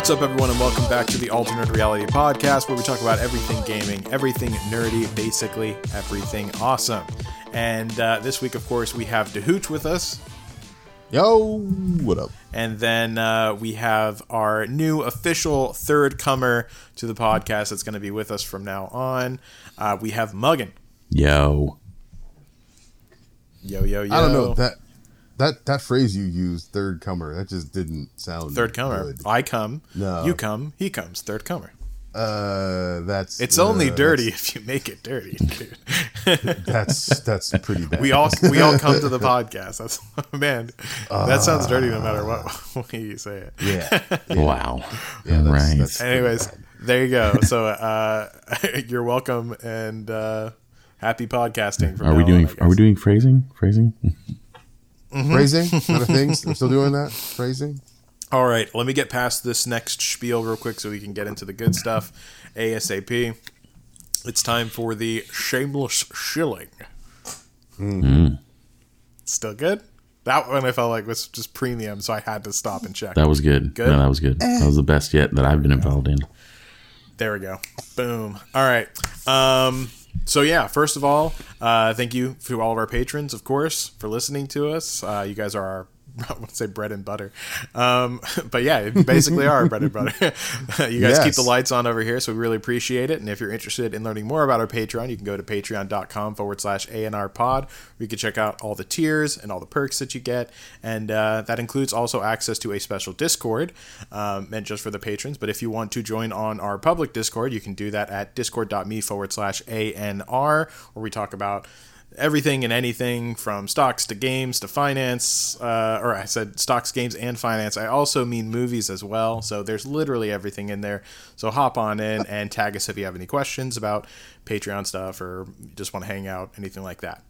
What's up, everyone, and welcome back to the Alternate Reality Podcast, where we talk about everything gaming, everything nerdy, basically everything awesome. And uh, this week, of course, we have DeHooch with us, Yo, what up? and then uh, we have our new official third comer to the podcast that's going to be with us from now on. Uh, we have Muggin. Yo. Yo, yo, yo. I don't know that that that phrase you used, third comer. That just didn't sound Third comer. good. I come, No. you come, he comes. Third comer. Uh, that's It's uh, only dirty if you make it dirty, dude. That's that's pretty bad. we all we all come to the podcast. That's man. That sounds dirty no matter what way you say it. yeah, yeah, Wow. yeah, that's, right. that's Anyways, bad. there you go. So uh, you're welcome and uh, happy podcasting. From Are we doing on, are we doing phrasing? Phrasing? Mm-hmm. phrasing. Not a thing. We're still doing that phrasing. All right, let me get past this next spiel real quick so we can get into the good stuff ASAP. It's time for the shameless shilling. Hmm. Hmm. Still good? That one I felt like was just premium, so I had to stop and check. That was good. Good? No, that was good. That was the best yet that I've been involved in. There we go. Boom. All right. Um, so yeah, first of all, uh, thank you to all of our patrons, of course, for listening to us. Uh, you guys are our I to say bread and butter, um, but yeah, basically are our bread and butter. you guys keep the lights on over here, so we really appreciate it. And if you're interested in learning more about our Patreon, you can go to patreon.com forward slash ANR pod. you can check out all the tiers and all the perks that you get. And uh, that includes also access to a special Discord um, meant just for the patrons. But if you want to join on our public Discord, you can do that at discord.me forward slash ANR, where we talk about everything and anything from stocks to games to finance uh, or i said stocks games and finance. I also mean movies as well. So there's literally everything in there. So hop on in and tag us if you have any questions about patreon stuff or just want to hang out anything like that.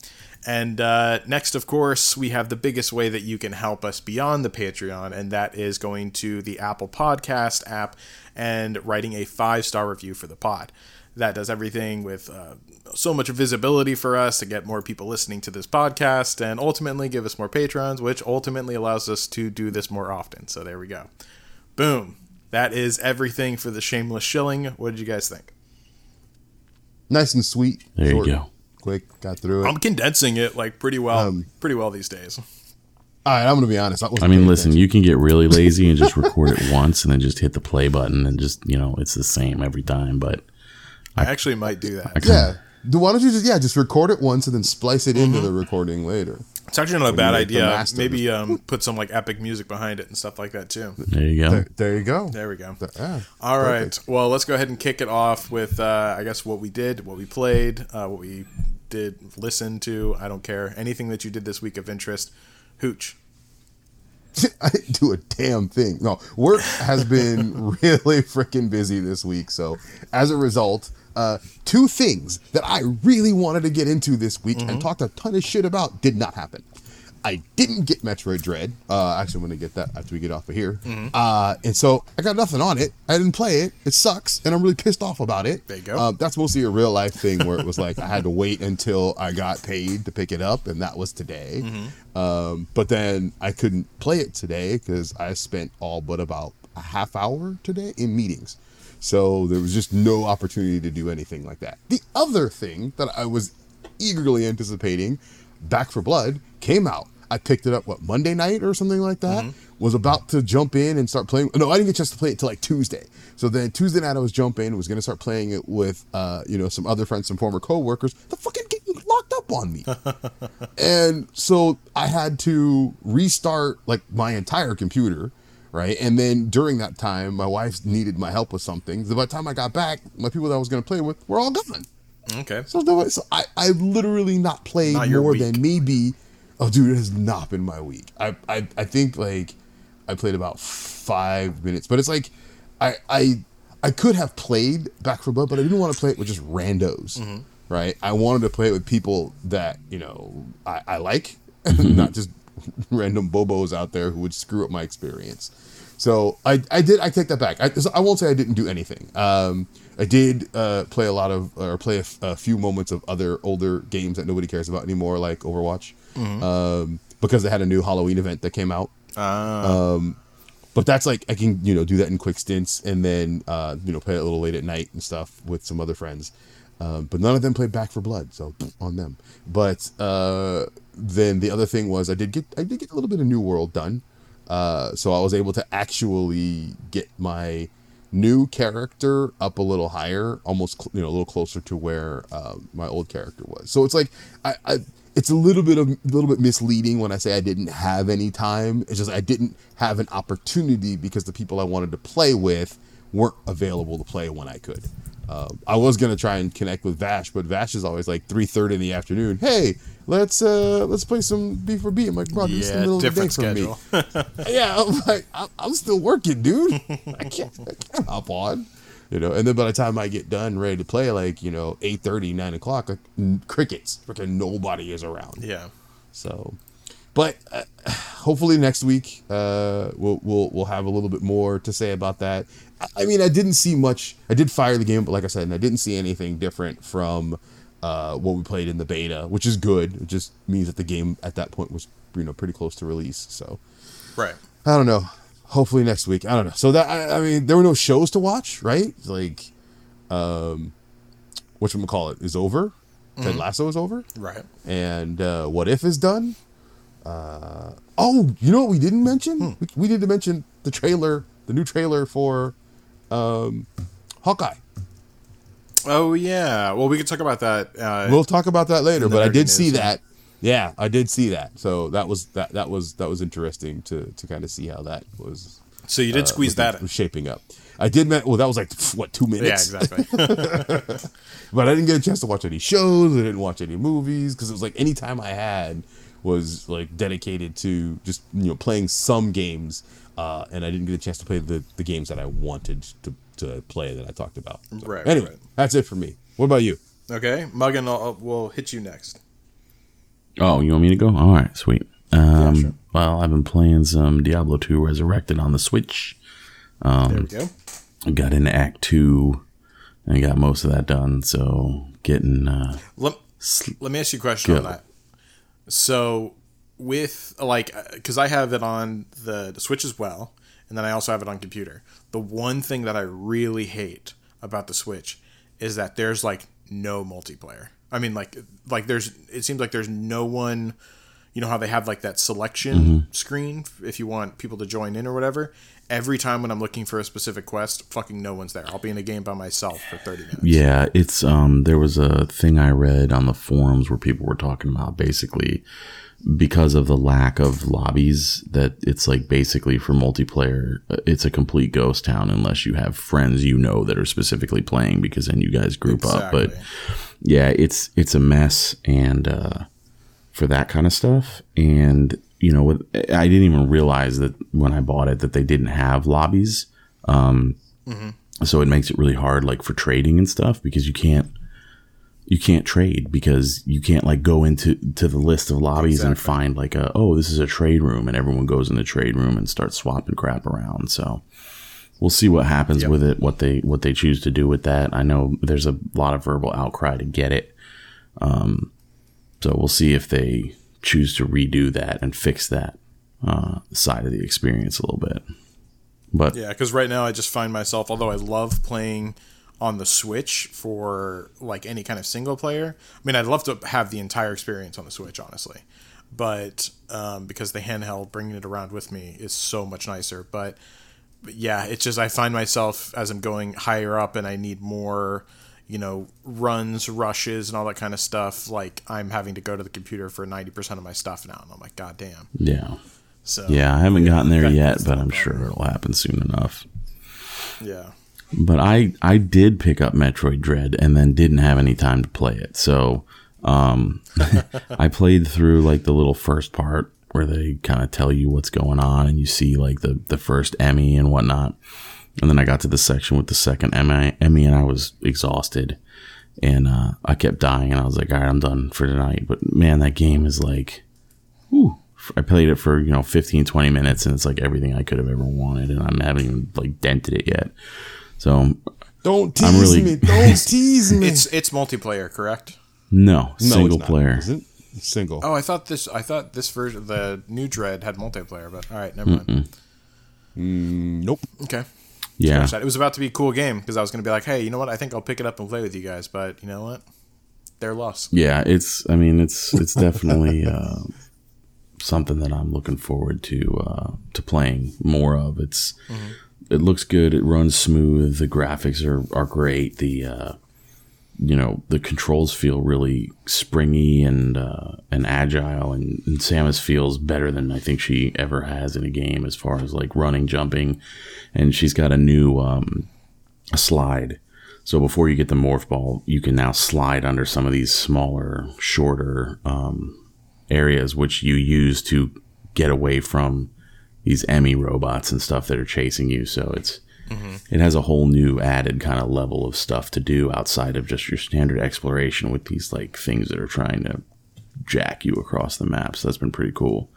And uh, next of course we have the biggest way that you can help us beyond the patreon and that is going to the apple podcast app and writing a five star review for the pod that does everything with uh, so much visibility for us to get more people listening to this podcast and ultimately give us more patrons, which ultimately allows us to do this more often. So there we go. Boom. That is everything for the shameless shilling. What did you guys think? Nice and sweet. There you go. Quick, got through it. I'm condensing it like pretty well, Um, pretty well these days. All right, I'm gonna be honest. I mean, listen, you can get really lazy and just record it once and then just hit the play button and just, you know, it's the same every time. But I actually might do that. yeah. Do- Why don't you just yeah just record it once and then splice it Mm-hmm. into the recording later? It's actually not a bad idea. master. Maybe um, put some like epic music behind it and stuff like that too. there you go. There, there you go. There we go. Yeah, All right. perfect. Well, let's go ahead and kick it off with, uh, I guess, what we did, what we played, uh, what we did listen to. I don't care. Anything that you did this week of interest. Hooch. I didn't do a damn thing. No, work has been really freaking busy this week. So, as a result, uh, two things that I really wanted to get into this week and talked a ton of shit about did not happen. I didn't get Metroid Dread. Uh, actually, I'm going to get that after we get off of here. Uh, and so I got nothing on it. I didn't play it. It sucks, and I'm really pissed off about it. There you go. Uh, that's mostly a real life thing where it was like I had to wait until I got paid to pick it up, and that was today. Um, but then I couldn't play it today because I spent all but about a half hour today in meetings. So there was just no opportunity to do anything like that. The other thing that I was eagerly anticipating, Back 4 Blood, came out. I picked it up what Monday night or something like that. Was about to jump in and start playing. No, I didn't get a chance to play it till like Tuesday. So then Tuesday night I was jumping, was gonna start playing it with uh, you know, some other friends, some former coworkers. The fucking game locked up on me. and so I had to restart like my entire computer, right? And then during that time, my wife needed my help with something. So by the time I got back, my people that I was going to play with were all gone. Okay. So, so I I've literally not played Not more week. than maybe. Oh, dude, it has not been my week. I I I think like I played about five minutes, but it's like I I I could have played Back 4 Blood, but I didn't want to play it with just randos, Mm-hmm. right? I wanted to play it with people that you know I, I like, not just random bobos out there who would screw up my experience. So I, I did I take that back. I, I won't say I didn't do anything. Um, I did uh, play a lot of or play a, f- a few moments of other older games that nobody cares about anymore, like Overwatch, um, because they had a new Halloween event that came out. Uh, But but that's like I can you know do that in quick stints and then uh, you know play it a little late at night and stuff with some other friends. Um, but none of them played Back 4 Blood, so on them. But uh, then the other thing was I did get I did get a little bit of New World done, uh, so I was able to actually get my new character up a little higher, almost you know a little closer to where uh, my old character was. So it's like I, I it's a little bit of a little bit misleading when I say I didn't have any time. It's just I didn't have an opportunity because the people I wanted to play with weren't available to play when I could. Uh, I was gonna try and connect with Vash, but Vash is always like three thirty in the afternoon. Hey, let's uh let's play some B for B. I'm like, bro, this is the middle of the day different for me. yeah, I'm like, I'm, I'm still working, dude. I can't, I can't hop on. You know, and then by the time I get done, ready to play, like you know, 8:30, 9 o'clock, like n- crickets, freaking nobody is around. Yeah. So, but uh, hopefully next week uh, we'll we'll we'll have a little bit more to say about that. I, mean, I didn't see much. I did fire the game, but like I said, and I didn't see anything different from uh, what we played in the beta, which is good. It just means that the game at that point was you know pretty close to release. So Right. I don't know. Hopefully next week. I don't know. So that I, I mean, there were no shows to watch, right? Like, um, what you call it is over. Ted Lasso is over Right. and uh, what if is done. Uh, oh, you know what we didn't mention? We, we need to mention the trailer, the new trailer for um, Hawkeye. Oh yeah. Well, we could talk about that. Uh, We'll talk about that later, but I did see that. Yeah, I did see that. So that was that that was that was interesting to to kind of see how that was so you did squeeze that in. was shaping up. I did. Me- well, that was like what two minutes? Yeah, exactly. but I didn't get a chance to watch any shows. I didn't watch any movies because it was like any time I had was like dedicated to just you know playing some games, uh, and I didn't get a chance to play the, the games that I wanted to, to play that I talked about. So, Right, Anyway, right. that's it for me. What about you? okay, Muggin, I'll, we'll hit you next. Oh, you want me to go? All right, sweet. Um, sure. Well, I've been playing some Diablo 2 Resurrected on the Switch. there we go. I got into Act 2 and got most of that done. So getting, uh, Let, sl- let me ask you a question on that. So, with like, because I have it on the, the Switch as well, and then I also have it on computer. The one thing that I really hate about the Switch is that there's like no multiplayer. I mean, like, like there's. It seems like there's no one. You know how they have like that selection screen if you want people to join in or whatever. Every time when I'm looking for a specific quest, fucking no one's there. I'll be in a game by myself for 30 minutes. yeah, it's, um, there was a thing I read on the forums where people were talking about basically because of the lack of lobbies that it's like basically for multiplayer uh, it's a complete ghost town unless you have friends you know that are specifically playing because then you guys group up. But yeah it's it's a mess and uh for that kind of stuff. And you know with, i didn't even realize that when i bought it that they didn't have lobbies. Um so it makes it really hard like for trading and stuff because you can't you can't trade because you can't like go into to the list of lobbies and find like a oh this is a trade room and everyone goes in the trade room and starts swapping crap around. So we'll see what happens with it what they what they choose to do with that. I know there's a lot of verbal outcry to get it. Um so we'll see if they choose to redo that and fix that uh side of the experience a little bit. But Yeah, because right now I just find myself, although I love playing on the Switch for like any kind of single player. I mean, I'd love to have the entire experience on the Switch, honestly, but um, because the handheld, bringing it around with me is so much nicer. But, but yeah, it's just I find myself as I'm going higher up and I need more. You know, runs, rushes, and all that kind of stuff. Like I'm having to go to the computer for ninety percent of my stuff now, and I'm like, God damn. yeah So yeah i haven't gotten there yet but i'm sure it'll happen soon enough yeah. But I I did pick up Metroid Dread and then didn't have any time to play it. So um, I played through like the little first part where they kind of tell you what's going on and you see like the the first E.M.M.I. and whatnot. And then I got to the section with the second E.M.M.I., E.M.M.I. and I was exhausted. And uh, I kept dying, and I was like, "All right, I'm done for tonight." But man, that game is like, whew. I played it for you know 15, 20 minutes, and it's like everything I could have ever wanted, and I haven't even like dented it yet. So Don't tease I'm really- me. Don't tease me. It's it's multiplayer, correct? no, No, single it's player. Is it? Single. Oh, I thought this. I thought this version, the new Dread, had multiplayer. But all right, never mind. Nope. Okay. Yeah, It was about to be a cool game because I was going to be like, hey, you know what? I think I'll pick it up and play with you guys. But you know what? They're lost. yeah. It's. I mean, it's it's definitely uh, something that I'm looking forward to uh, to playing more of. It's. It looks good. It runs smooth. The graphics are are great. The uh, you know the controls feel really springy and uh, and agile and, and Samus feels better than I think she ever has in a game as far as like running jumping and she's got a new um, a slide so before you get the morph ball you can now slide under some of these smaller shorter um, areas which you use to get away from these E.M.M.I. robots and stuff that are chasing you so it's it has a whole new added kind of level of stuff to do outside of just your standard exploration with these like things that are trying to jack you across the map. So that's been pretty cool.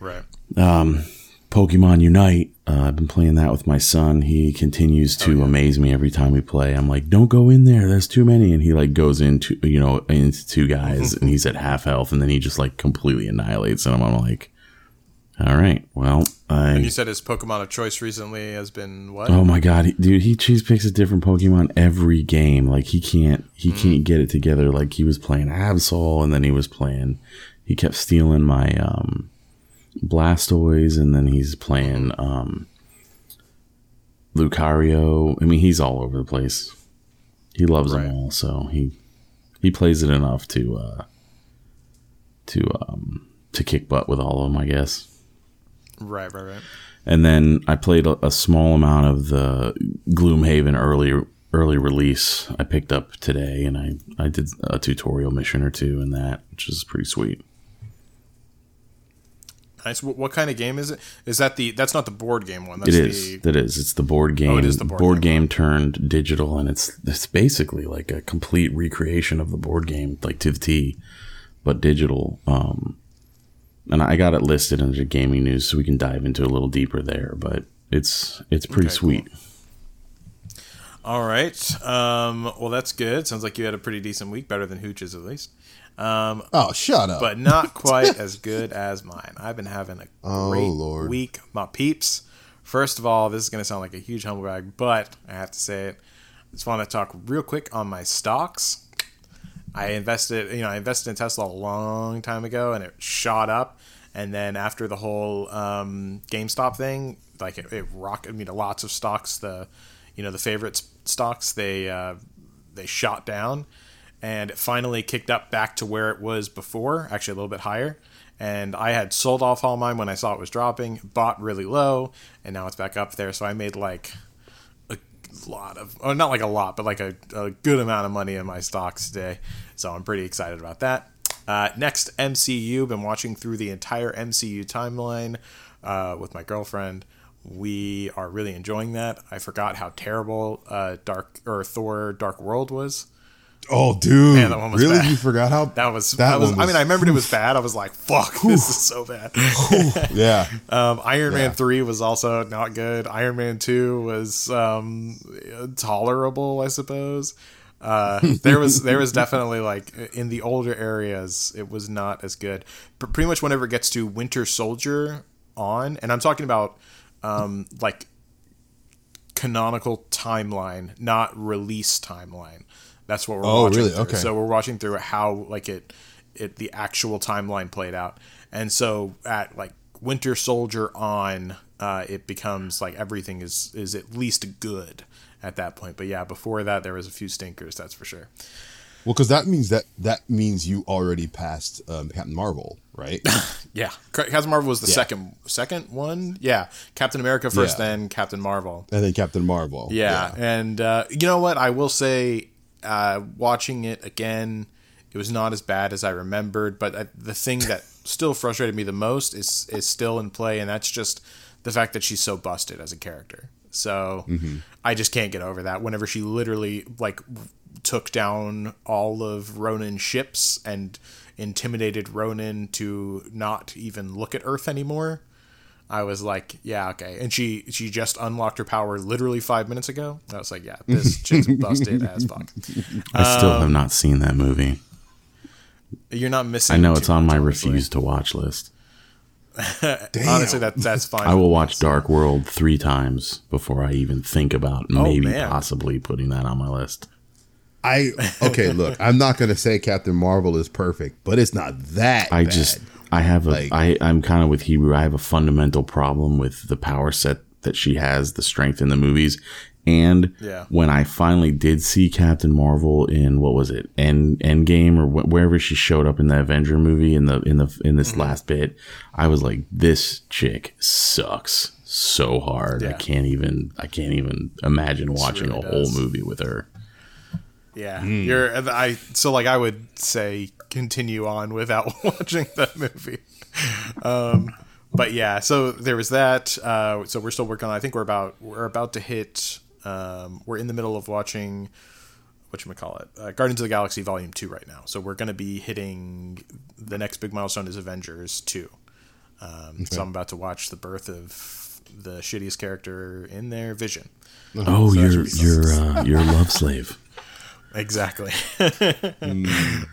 Right. Um, Pokemon Unite. Uh, I've been playing that with my son. He continues to amaze me every time we play. I'm like, "Don't go in there. There's too many." And he like goes into you know into two guys, and he's at half health, and then he just like completely annihilates them. I'm like, "All right, well, I." You said his Pokemon of choice recently has been what? Oh my god, he, dude, he cheese picks a different Pokemon every game. Like he can't he can't get it together. Like he was playing Absol and then he was playing he kept stealing my um Blastoise and then he's playing um Lucario. I mean, he's all over the place. He loves Right. them all, so he he plays it enough to uh to um to kick butt with all of them, I guess. Right, right, right. And then I played a, a small amount of the Gloomhaven early early release. I picked up today, and I I did a tutorial mission or two in that, which is pretty sweet. Nice. What, what kind of game is it? Is that the? That's not the board game one. It That's is. the. That is. It's the board game. Oh, it is the board game, turned digital, and it's it's basically like a complete recreation of the board game, like to the T, but digital. Um, and I got it listed under gaming news, so we can dive into a little deeper there. But it's it's pretty Okay, cool. sweet. All right. Um, well, that's good. Sounds like you had a pretty decent week, better than Hooch's at least. Um, Oh, shut up. but not quite as good as mine. I've been having a Oh, great Lord. week, my peeps. First of all, this is going to sound like a huge humble brag, but I have to say it. I just want to talk real quick on my stocks. I invested, you know, I invested in Tesla a long time ago, and it shot up. And then after the whole um, GameStop thing, like it, it. I mean, lots of stocks, the, you know, the favorite stocks, they uh, they shot down, and it finally kicked up back to where it was before, actually a little bit higher. And I had sold off all mine when I saw it was dropping, bought really low, and now it's back up there. So I made like lot of, oh, not like a lot, but like a, a good amount of money in my stocks today. So I'm pretty excited about that. Uh, next, MCU. Been watching through the entire MCU timeline uh, with my girlfriend. We are really enjoying that. I forgot how terrible uh, Dark or Thor: Dark World was. Oh, dude. Man, that one was really? bad. You forgot how That was that that was, one I mean, I remembered it was bad. I was like, "Fuck, this is so bad." yeah. Um, Iron Yeah. Man three was also not good. Iron Man two was um, tolerable, I suppose. Uh, there was there was definitely like in the older areas, it was not as good. But pretty much whenever it gets to Winter Soldier on, and I'm talking about um, like canonical timeline, not release timeline. That's what we're Oh, watching. really? through. Okay. So we're watching through how like it it the actual timeline played out. And so at like Winter Soldier on, uh, it becomes like everything is is at least good at that point. But yeah, before that there was a few stinkers, that's for sure. Well, because that means that that means you already passed um, Captain Marvel, right? Yeah, Captain Marvel was the Yeah. second second one. Yeah, Captain America first, Yeah. then Captain Marvel. and then Captain Marvel. Yeah, and uh, you know what? I will say, uh, watching it again, it was not as bad as I remembered. But uh, the thing that still frustrated me the most is is still in play, and that's just the fact that she's so busted as a character. So I just can't get over that. Whenever she literally like took down all of Ronan's ships and intimidated Ronan to not even look at Earth anymore. I was like, yeah, okay. And she she just unlocked her power literally five minutes ago. I was like, yeah, this chick's busted as fuck. I still Um, have not seen that movie. You're not missing. I know it's on my honestly. refuse to watch list. Honestly, that that's fine. I will watch Dark World three times before I even think about maybe Oh, man. possibly putting that on my list. I okay. Look, I'm not gonna say Captain Marvel is perfect, but it's not that. I bad. just I have a Like- I I'm kind of with Hebrew. I have a fundamental problem with the power set that she has, the strength in the movies, and Yeah. when I finally did see Captain Marvel in what was it, End Endgame or wh- wherever she showed up in the Avenger movie in the in the in this Mm-hmm. last bit, I was like, this chick sucks so hard. I can't even I can't even imagine watching really a whole movie with her. Yeah, Hmm. you're. I so like I would say continue on without watching that movie. Um, but yeah, so there was that. Uh, so we're still working on. I think we're about we're about to hit. Um, we're in the middle of watching. What you call it? Uh, Guardians of the Galaxy Volume Two right now. So we're going to be hitting the next big milestone is Avengers Two. Um, So I'm about to watch the birth of the shittiest character in there, Vision. Oh, that you're should you're uh, you're love slave. Exactly.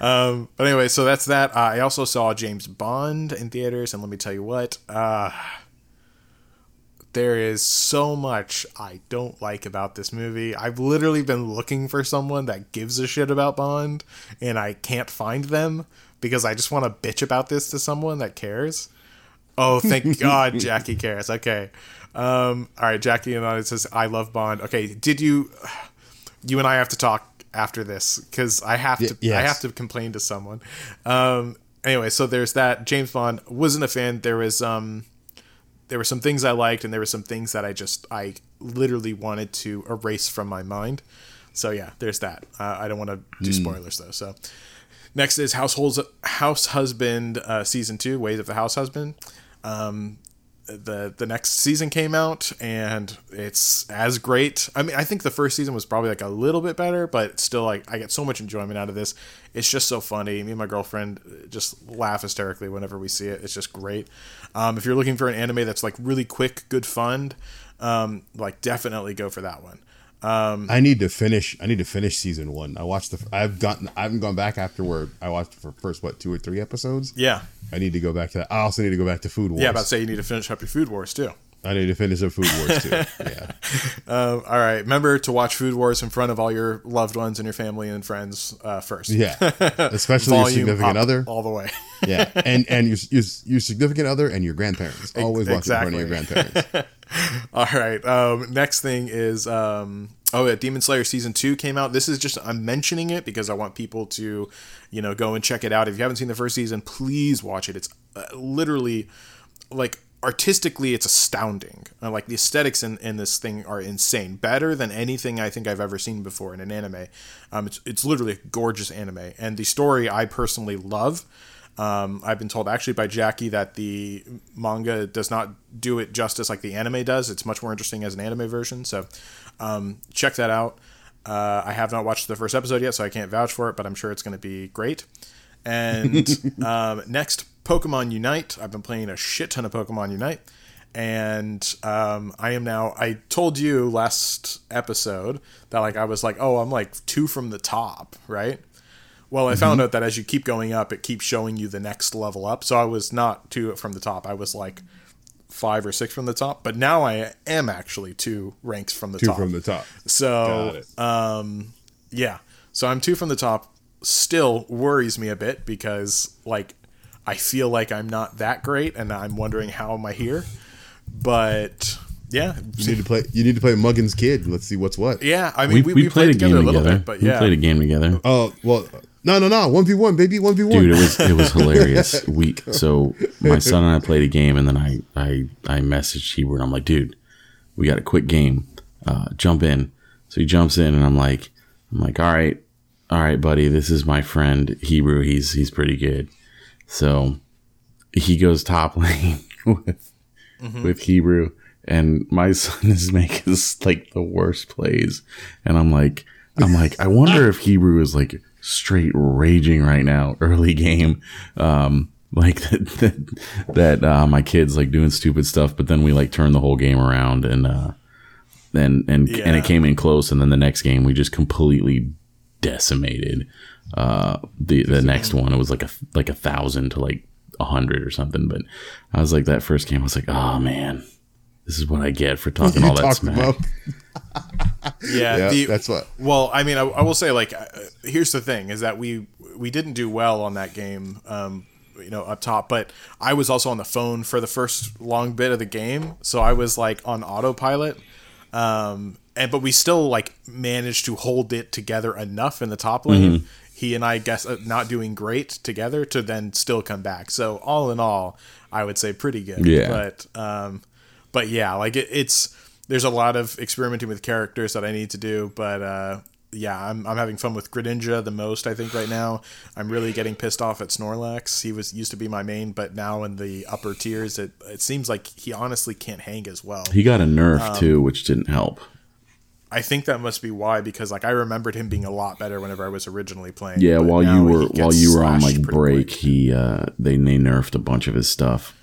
um, but anyway, so that's that. Uh, I also saw James Bond in theaters, and let me tell you what, uh, there is so much I don't like about this movie. I've literally been looking for someone that gives a shit about Bond, and I can't find them because I just want to bitch about this to someone that cares. Oh, thank God, Jackie cares. Okay. Um, all right, Jackie and I says, I love Bond. Okay, did you you and I have to talk after this because I have to. Y- yes. I have to complain to someone. Um, anyway, so there's that. James Bond wasn't a fan. There was um, there were some things I liked, and there were some things that I just I literally wanted to erase from my mind. So yeah, there's that. Uh, I don't want to do spoilers though. So next is households house husband uh, season two, ways of the house husband. Um, the the next season came out and it's as great. I mean, I think the first season was probably like a little bit better, but still like I get so much enjoyment out of this. It's just so funny. Me and my girlfriend uh, just laugh hysterically whenever we see it. It's just great. Um, if you're looking for an anime that's like really quick, good fun, um, like definitely go for that one. Um, I need to finish. I need to finish season one. I watched the. I've gotten. I haven't gone back afterward. I watched for first what two or three episodes. Yeah, I need to go back to that. I also need to go back to Food Wars. yeah. About to say you need to finish up your Food Wars too. I need to finish up Food Wars too. Yeah. Um, all right, remember to watch Food Wars in front of all your loved ones and your family and friends uh, first. Yeah. Especially your significant other. all the way. Yeah. And and your, your your significant other and your grandparents. Always watch in front of your grandparents. All right. Um, next thing is um, oh yeah, Demon Slayer season two came out. This is just I'm mentioning it because I want people to, you know, go and check it out. If you haven't seen the first season, please watch it. It's uh, literally like artistically it's astounding uh, like the aesthetics in, in this thing are insane better than anything i think i've ever seen before in an anime um, it's, it's literally a gorgeous anime and the story i personally love um, I've been told actually by Jackie that the manga does not do it justice like the anime does. It's much more interesting as an anime version. So um, check that out. Uh, I have not watched the first episode yet, so I can't vouch for it, but I'm sure it's going to be great. And um, next, Pokemon Unite. I've been playing a shit ton of Pokemon Unite. And um, I am now. I told you last episode that like I was like, oh, I'm like two from the top, right? Well, I found out that as you keep going up, it keeps showing you the next level up. So I was not two from the top. I was like five or six from the top. But now I am actually two ranks from the Two top. from the top. So um, yeah. So I'm two from the top. Still worries me a bit because like I feel like I'm not that great, and I'm wondering how am I here. But yeah, You need to play. You need to play Muggins Kid. Let's see what's what. yeah. I mean, we, we, we, played, a game together together. a little bit, but We played a game together. Oh well. No, no, no. One v one, baby. One v one. Dude, it was it was hilarious. Week. So my son and I played a game, and then I I I messaged Hebrew, and I'm like, dude, we got a quick game. Uh, jump in. So he jumps in, and I'm like, I'm like, all right, all right, buddy. This is my friend Hebrew. He's he's pretty good. So he goes top lane with with Hebrew, and my son is making like the worst plays, and I'm like, I'm like, I wonder if Hebrew is like straight raging right now, early game, um, like that that, that uh, my kids like doing stupid stuff, but then we like turn the whole game around and uh, and and and it came in close, and then the next game we just completely decimated uh the the next one it was like a like a thousand to like a hundred or something. But I was like that first game. I was like, oh man, this is what I get for talking all that Talk smack. Yeah, yeah, the- that's what. Well, I mean, I, I will say, like, uh, here's the thing: is that we we didn't do well on that game, um, you know, up top. But I was also on the phone for the first long bit of the game, so I was like on autopilot. Um, and but we still like managed to hold it together enough in the top lane. He and I guess uh, not doing great together to then still come back. So all in all, I would say pretty good. Yeah. But um, but yeah, like it, it's there's a lot of experimenting with characters that I need to do, but uh, yeah, I'm, I'm having fun with Greninja the most. I think right now I'm really getting pissed off at Snorlax. He was used to be my main, but now in the upper tiers, it it seems like he honestly can't hang as well. He got a nerf Um, too, which didn't help. I think that must be why because like I remembered him being a lot better whenever I was originally playing. Yeah, while you were while you were on like break, quick. he uh they they nerfed a bunch of his stuff.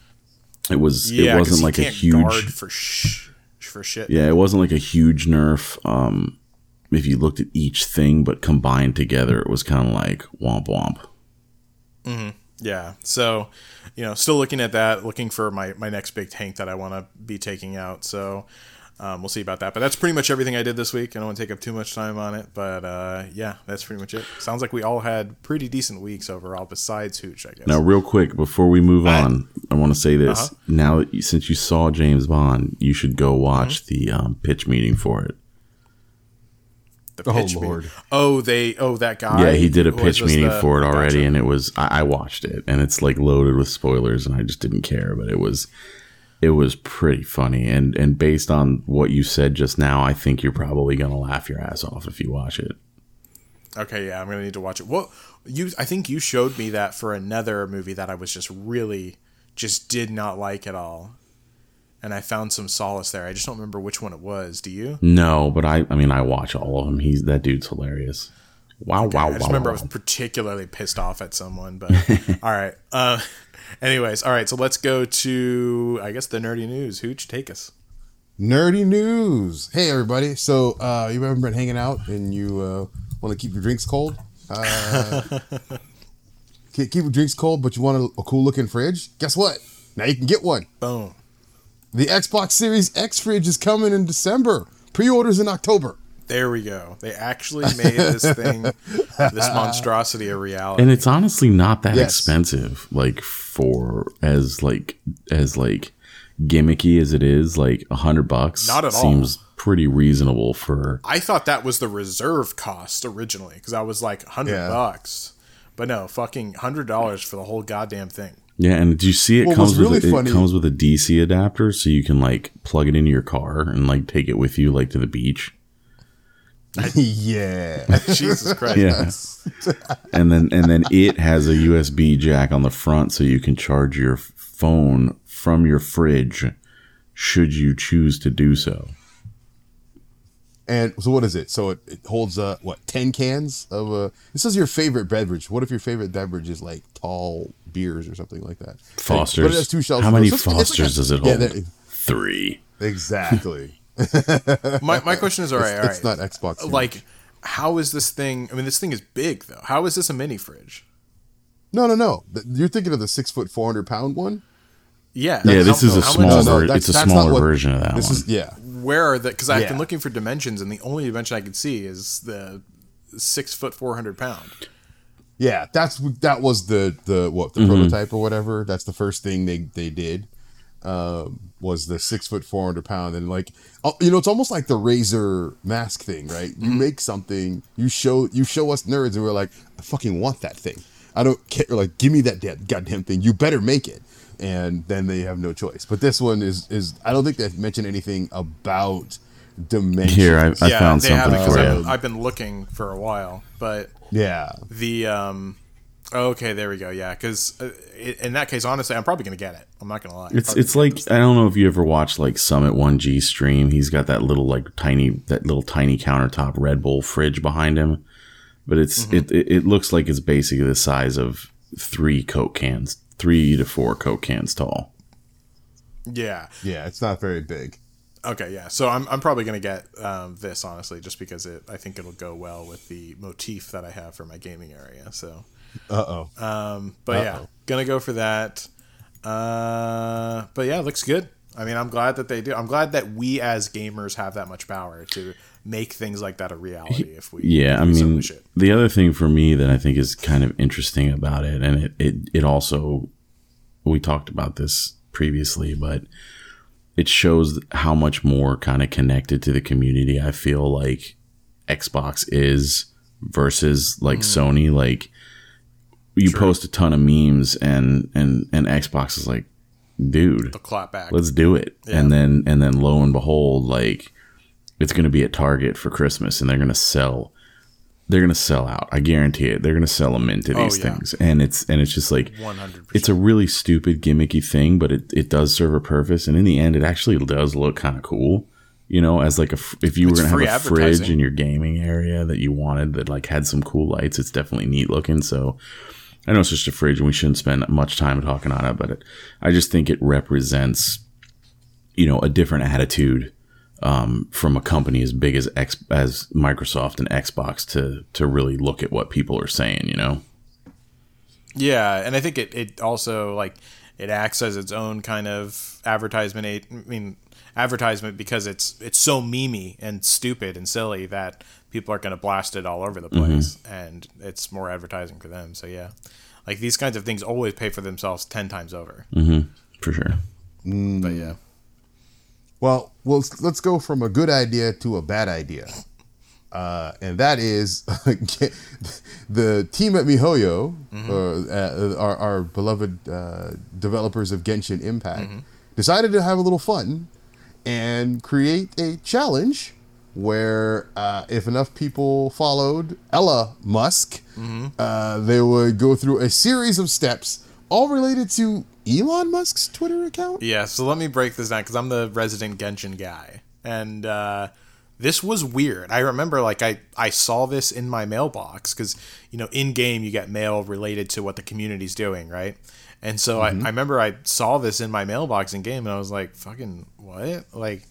It was Yeah, it wasn't like a huge for sh- for shit. Yeah, it wasn't like a huge nerf. Um, if you looked at each thing, but combined together, it was kind of like womp womp. Yeah. So, you know, still looking at that, looking for my, my next big tank that I want to be taking out. So, um, we'll see about that. But that's pretty much everything I did this week. I don't want to take up too much time on it. But uh, yeah, that's pretty much it. Sounds like we all had pretty decent weeks overall, besides Hooch, I guess. Now, real quick before we move I- on, I want to say this. Uh-huh. Now, that you, since you saw James Bond, you should go watch Mm-hmm. the um, pitch meeting for it. The Oh, pitch Lord. meeting. Oh, they. Oh, that guy. yeah, he did a pitch meeting the- for it already, gotcha. and it was I, I watched it, and it's like loaded with spoilers, and I just didn't care, but it was it was pretty funny, and and based on what you said just now, I think you're probably gonna laugh your ass off if you watch it. Okay, yeah, I'm gonna need to watch it. Well, you, I think you showed me that for another movie that I was just really, just did not like at all, and I found some solace there. I just don't remember which one it was. Do you? No, but I I mean I watch all of them. He's that dude's hilarious. Wow, wow, I just wow. remember I was particularly pissed off at someone, but all right. Uh, anyways, all right. So let's go to I guess the nerdy news. Hooch, take us. Nerdy news. Hey everybody. So uh you haven't been hanging out and you uh want to keep your drinks cold? Uh keep keep your drinks cold, but you want a, a cool looking fridge? Guess what? Now you can get one. Boom. The Xbox Series X fridge is coming in December. Pre-orders in October. There we go. They actually made this thing, this monstrosity, a reality. and it's honestly not that Yes. expensive like for as like as like gimmicky as it is like a hundred bucks Not at all. seems pretty reasonable for I thought that was the reserve cost originally because I was like hundred Yeah. bucks, but no, fucking hundred dollars for the whole goddamn thing. yeah and do you see it What comes was with really a, funny- it comes with a dc adapter so you can like plug it into your car and like take it with you like to the beach yeah. Jesus Christ! yeah and then and then it has a usb jack on the front so you can charge your phone from your fridge should you choose to do so And so what is it? So it, it holds uh what ten cans of uh this is your favorite beverage. What if your favorite beverage is like tall beers or something like that? Fosters. But it has two shelves. How many So it's- it's like Fosters a- does it Yeah, hold? there- Three. exactly. My my question is, all right, all right. it's not Xbox Series. Like, how is this thing? I mean, this thing is big though. How is this a mini fridge? no, no, no. You're thinking of the six foot, four hundred pound one. Yeah. Yeah, this is a how much small No, no, it's a smaller what- version of that This one. is yeah. Where are the? Because I've been looking for dimensions, and the only dimension I can see is the six foot four hundred pound. Yeah, that's that was the the what the Mm-hmm. prototype or whatever. That's the first thing they they did. Um, was the six foot four hundred pound and like oh, you know it's almost like the Razer mask thing, right? You Mm-hmm. make something, you show you show us nerds, and we're like, I fucking want that thing. I don't care. Like, give me that damn, goddamn thing. You better make it. And then they have no choice. But this one is is I don't think they mentioned anything about dimensions. Here, I, I yeah, found they something have because for I've, you. I've been looking for a while, but yeah. the um. Okay, there we go. Yeah, because uh, in that case, honestly, I'm probably gonna get it. I'm not gonna lie. It's it's like I don't know if you ever watched like summit1g stream. He's got that little like tiny that little tiny countertop Red Bull fridge behind him, but it's Mm-hmm. it, it it looks like it's basically the size of three Coke cans, three to four Coke cans tall. yeah. Yeah, it's not very big. Okay, yeah. So I'm, I'm probably gonna get um, this honestly, just because it I think it'll go well with the motif that I have for my gaming area. So Uh oh. Um, but yeah, Uh-oh. gonna go for that. Uh, but yeah, looks good. I mean, I'm glad that they do. I'm glad that we as gamers have that much power to make things like that a reality. If we, Yeah, if I we so mean, the other thing for me that I think is kind of interesting about it, and it, it, it also, we talked about this previously, but it shows how much more kind of connected to the community I feel like Xbox is versus like Sony. Like, you post a ton of memes, and and and Xbox is like, dude, the clap back. let's do it. And then and then lo and behold like it's going to be at target for christmas and they're going to sell they're going to sell out. I guarantee it. They're going to sell them into these Oh, yeah. things. And it's and it's just like 100%. it's a really stupid gimmicky thing but it, it does serve a purpose. And in the end it actually does look kind of cool you know as like a if you were going to have a fridge in your gaming area that you wanted that like had some cool lights it's definitely neat looking. So I know it's just a fridge and we shouldn't spend much time talking on it, but it, I just think it represents, you know, a different attitude um, from a company as big as X, as Microsoft and Xbox to to really look at what people are saying. You know, Yeah, and I think it, it also like it acts as its own kind of advertisement. I mean, advertisement because it's it's so memey and stupid and silly that people are going to blast it all over the place, and it's more advertising for them. So yeah, like these kinds of things always pay for themselves ten times over. for sure. But yeah, Well, well, let's, let's go from a good idea to a bad idea. Uh, and that is the team at MiHoYo, uh, uh, our, our beloved uh, developers of Genshin Impact, decided to have a little fun and create a challenge where uh, if enough people followed Ella Musk, uh, they would go through a series of steps, all related to Elon Musk's Twitter account. yeah. So let me break this down because I'm the resident Genshin guy, and uh, this was weird. I remember like I I saw this in my mailbox because you know in game you get mail related to what the community's doing, right? And so I, I remember I saw this in my mailbox in game, and I was like, "Fucking what?" Like,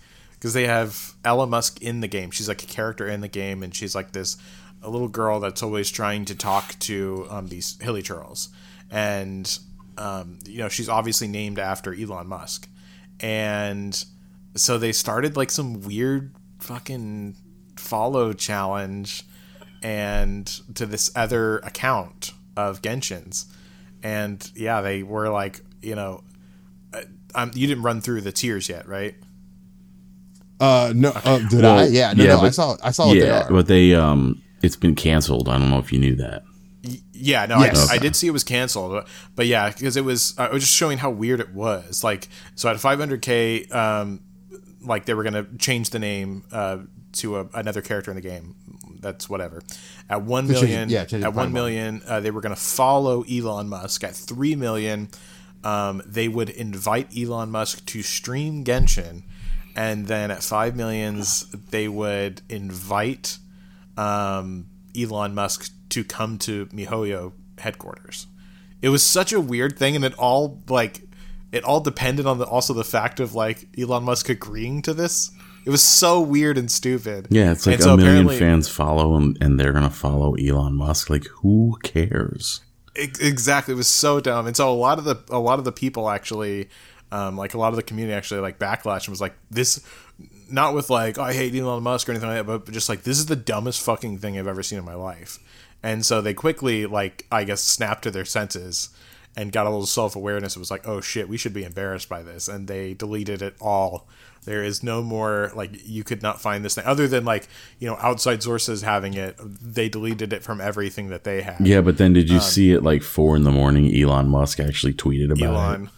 because they have Ella Musk in the game. She's like a character in the game, and she's like this a little girl that's always trying to talk to um, these hilichurls, and um, you know she's obviously named after Elon Musk, and so they started like some weird fucking follow challenge and to this other account of Genshin's. And yeah, they were like, you know, uh, um, you didn't run through the tiers yet, right? Uh, no, uh, did Well, I? Yeah, no, yeah, no, I saw, I saw what they yeah, but they um, it's been canceled. I don't know if you knew that. Yeah, no, Yes. I, I did see it was canceled, but, but yeah, because it was, I was just showing how weird it was. Like, so at 500k, um, like they were gonna change the name uh, to a, another character in the game. That's whatever. At one change million, yeah, change at to one Prime million, uh, they were gonna follow Elon Musk. At three million, um, they would invite Elon Musk to stream Genshin, and then at five millions, they would invite um, Elon Musk to come to MiHoYo headquarters. It was such a weird thing, and it all like it all depended on the also the fact of like Elon Musk agreeing to this. It was so weird and stupid. Yeah, it's like And a so million fans follow and, and they're gonna follow Elon Musk. Like, who cares? Ex- exactly it was so dumb and so a lot of the a lot of the people actually um, like a lot of the community actually like backlash and was like this not with like oh, i hate elon musk or anything like that but just like this is the dumbest fucking thing i've ever seen in my life and so they quickly like i guess snapped to their senses and got a little self-awareness it was like oh shit we should be embarrassed by this and they deleted it all there is no more like you could not find this thing other than like you know outside sources having it they deleted it from everything that they had Yeah, but then Um, did you see it like four in the morning? Elon Musk actually tweeted about Elon. it.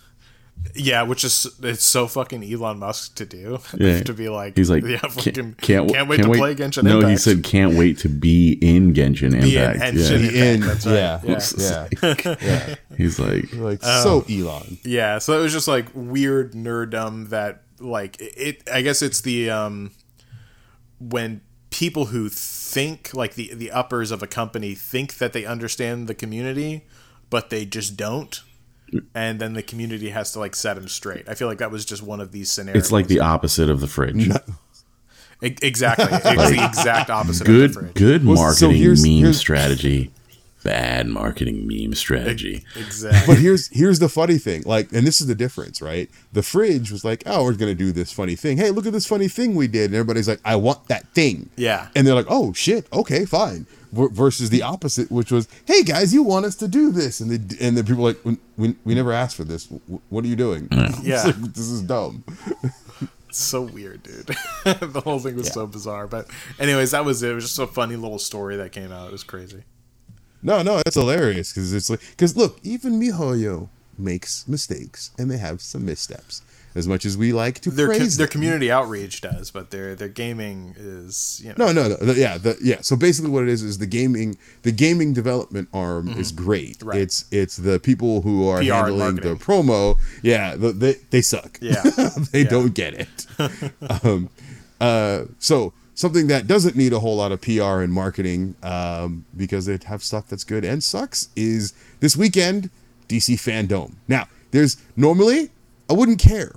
Yeah, which is it's so fucking Elon Musk to do. Yeah. to be like He's like, yeah, can't, fucking, can't, can't, wait to play Genshin No, Impact. he said can't wait to be in Genshin Be in Impact. Genshin yeah. The end. That's right. Yeah, Yeah. yeah, yeah. He's like, Like Oh. so, Elon. yeah. So it was just like weird nerddom that like it. I guess it's the um when people who think like the the uppers of a company think that they understand the community, but they just don't. And then the community has to like set them straight. I feel like that was just one of these scenarios. it's like the opposite of the fridge. E- exactly. It's the exact opposite of the Good, fridge. good Well, so marketing here's- meme here's- strategy. bad marketing meme strategy. Exactly. But here's here's the funny thing, like, and this is the difference, right? The fridge was like, "Oh, we're gonna do this funny thing. Hey, look at this funny thing we did," and everybody's like, "I want that thing." Yeah. and they're like, "Oh shit, okay, fine." V- versus the opposite, which was, "Hey guys, you want us to do this?" And the and the people were like, "We we, we never asked for this. What are you doing?" Yeah. like, this is dumb. So weird, dude. the whole thing was so bizarre. But anyways, that was it. It was just a funny little story that came out. It was crazy. No, no, it's hilarious because it's like because look, even MiHoYo makes mistakes and they have some missteps. As much as we like to Their co- praise their them. community outreach does, but their their gaming is you know No, no, no. yeah, the, yeah. So basically, what it is is the gaming, the gaming development arm is great. Mm-hmm. Right. It's it's the people who are PR handling the promo. Yeah, the, they they suck. Yeah. they Yeah. don't get it. um, uh, so something that doesn't need a whole lot of PR and marketing, um, because they have stuff that's good and sucks, is this weekend DC Fandom. Now, there's normally I wouldn't care.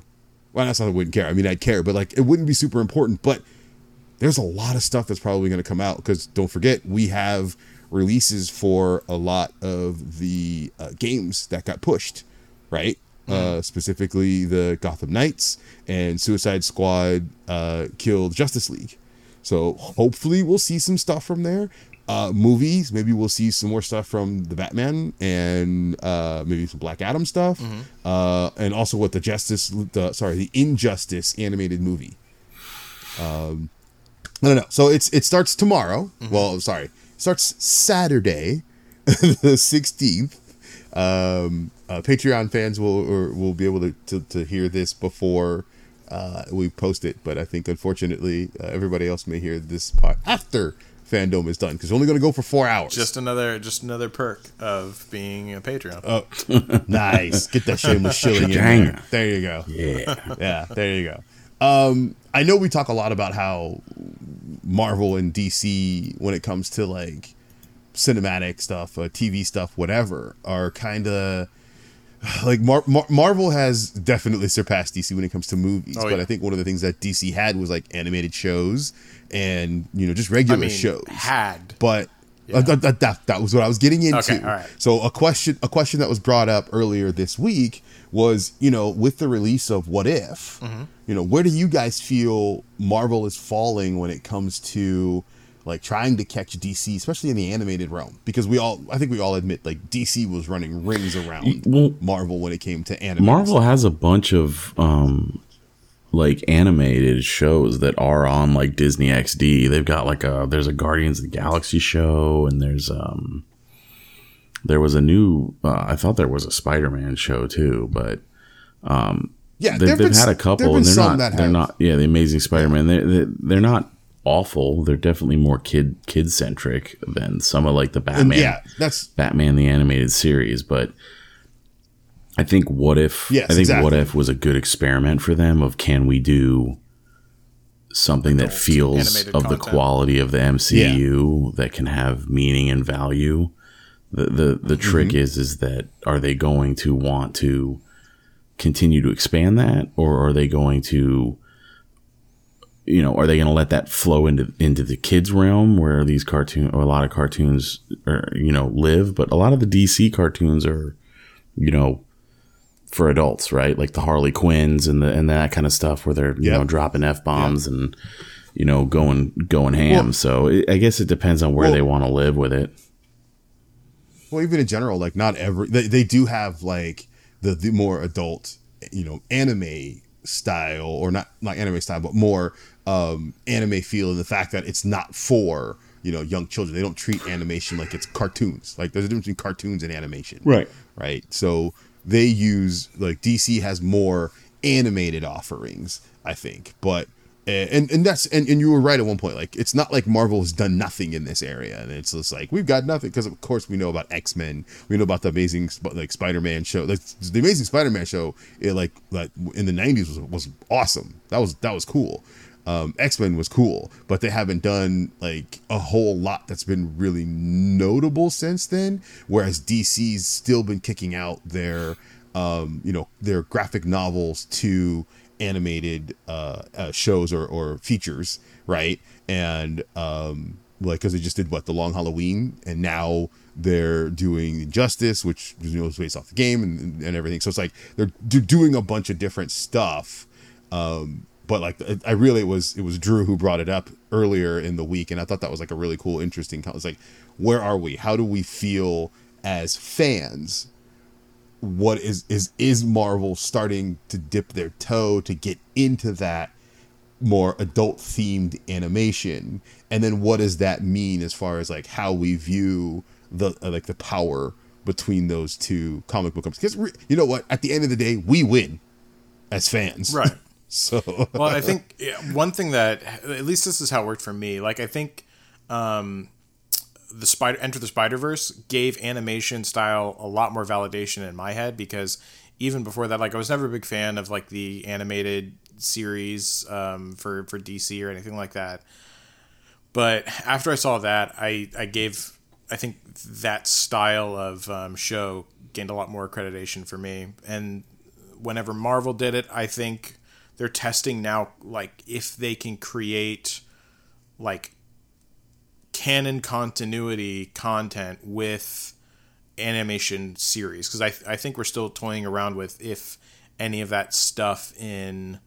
Well, that's not I wouldn't care. I mean, I'd care, but like it wouldn't be super important. But there's a lot of stuff that's probably going to come out because don't forget we have releases for a lot of the uh, games that got pushed, right? Uh, specifically, the Gotham Knights and Suicide Squad uh, killed Justice League. So hopefully we'll see some stuff from there. Uh, movies, maybe we'll see some more stuff from the Batman and uh, maybe some Black Adam stuff, uh, and also what the Justice, the sorry, the Injustice animated movie. Um, I don't know. So it's it starts tomorrow. Well, sorry, it starts Saturday, the sixteenth. Um, uh, Patreon fans will or will be able to, to, to hear this before uh, we post it, but I think unfortunately uh, everybody else may hear this part after fandom is done because it's only going to go for four hours. just another just another perk of being a Patreon. oh, nice. Get that shameless shilling in there. There you go. Yeah. yeah, there you go. Um, I know we talk a lot about how Marvel and DC, when it comes to like cinematic stuff, uh, TV stuff, whatever, are kind of like Mar- Mar- Marvel has definitely surpassed DC when it comes to movies. Oh, but. I think one of the things that DC had was like animated shows and you know just I regular mean, shows had but uh, that, that, that, that was what I was getting into. Okay, all right. So a question a question that was brought up earlier this week was, you know, with the release of What If, Mm-hmm. you know, where do you guys feel Marvel is falling when it comes to like trying to catch DC, especially in the animated realm? Because we all I think we all admit like DC was running rings around Well- Marvel when it came to animated Marvel has a bunch of um like animated shows that are on like Disney XD. They've got like a there's a Guardians of the Galaxy show and there's um there was a new uh, I thought there was a Spider-Man show too, but um Yeah, they, been had a couple and they're not they're have. not yeah, the Amazing Spider-Man. They they they're not awful. They're definitely more kid kid centric than some of like the And Batman yeah, that's Batman the animated series, but I think what if Yes, I think what if was a good experiment for them of can we do something that feels of the quality of the MCU that can have meaning and value. The the the trick is is that are they going to want to continue to expand that or are they going to you know, are they going to let that flow into into the kids realm where these cartoon or a lot of cartoons are, you know, live, but a lot of the DC cartoons are, you know, for adults, right? Like the Harley Quinns and the and that kind of stuff where they're, you Yep. know, dropping F bombs and you know, going going ham. Well- so it, I guess it depends on where Well- they want to live with it. well even in general like not every they, they do have like the, the more adult you know anime style or not not anime style but more um anime feel in the fact that it's not for you know young children they don't treat animation like it's cartoons like there's a difference between cartoons and animation Right. right so they use like dc has more animated offerings i think but eh, and and that's and, and you were right at one point like it's not like marvel has done nothing in this area and it's just like we've got nothing because of course we know about x-men we know about the amazing like spider-man show like the amazing spider-man show it like like in the 90s was was awesome that was that was cool um, X-Men was cool, but they haven't done like a whole lot that's been really notable since then. Whereas DC's still been kicking out their, um, you know, their graphic novels to animated uh, uh, shows or, or features, right? And um, like because they just did what the Long Halloween, and now they're doing Justice, which you know is based off the game and, and everything. So it's like they're, they're doing a bunch of different stuff. Um, but like I really it was it was Drew who brought it up earlier in the week, and I thought that was like a really cool, interesting. It's like where are we? How do we feel as fans? What is is is Marvel starting to dip their toe to get into that more adult themed animation and then what does that mean as far as like how we view the uh, like the power between those two comic book companies because you know what at the end of the day we win as fans right so well i think one thing that at least this is how it worked for me like i think um the spider enter the spider verse gave animation style a lot more validation in my head because even before that like i was never a big fan of like the animated series um, for for DC or anything like that. But after I saw that, I I gave I think that style of um, show gained a lot more accreditation for me. And whenever Marvel did it, I think they're testing now like if they can create like canon continuity content with animation series because I, I think we're still toying around with if any of that stuff in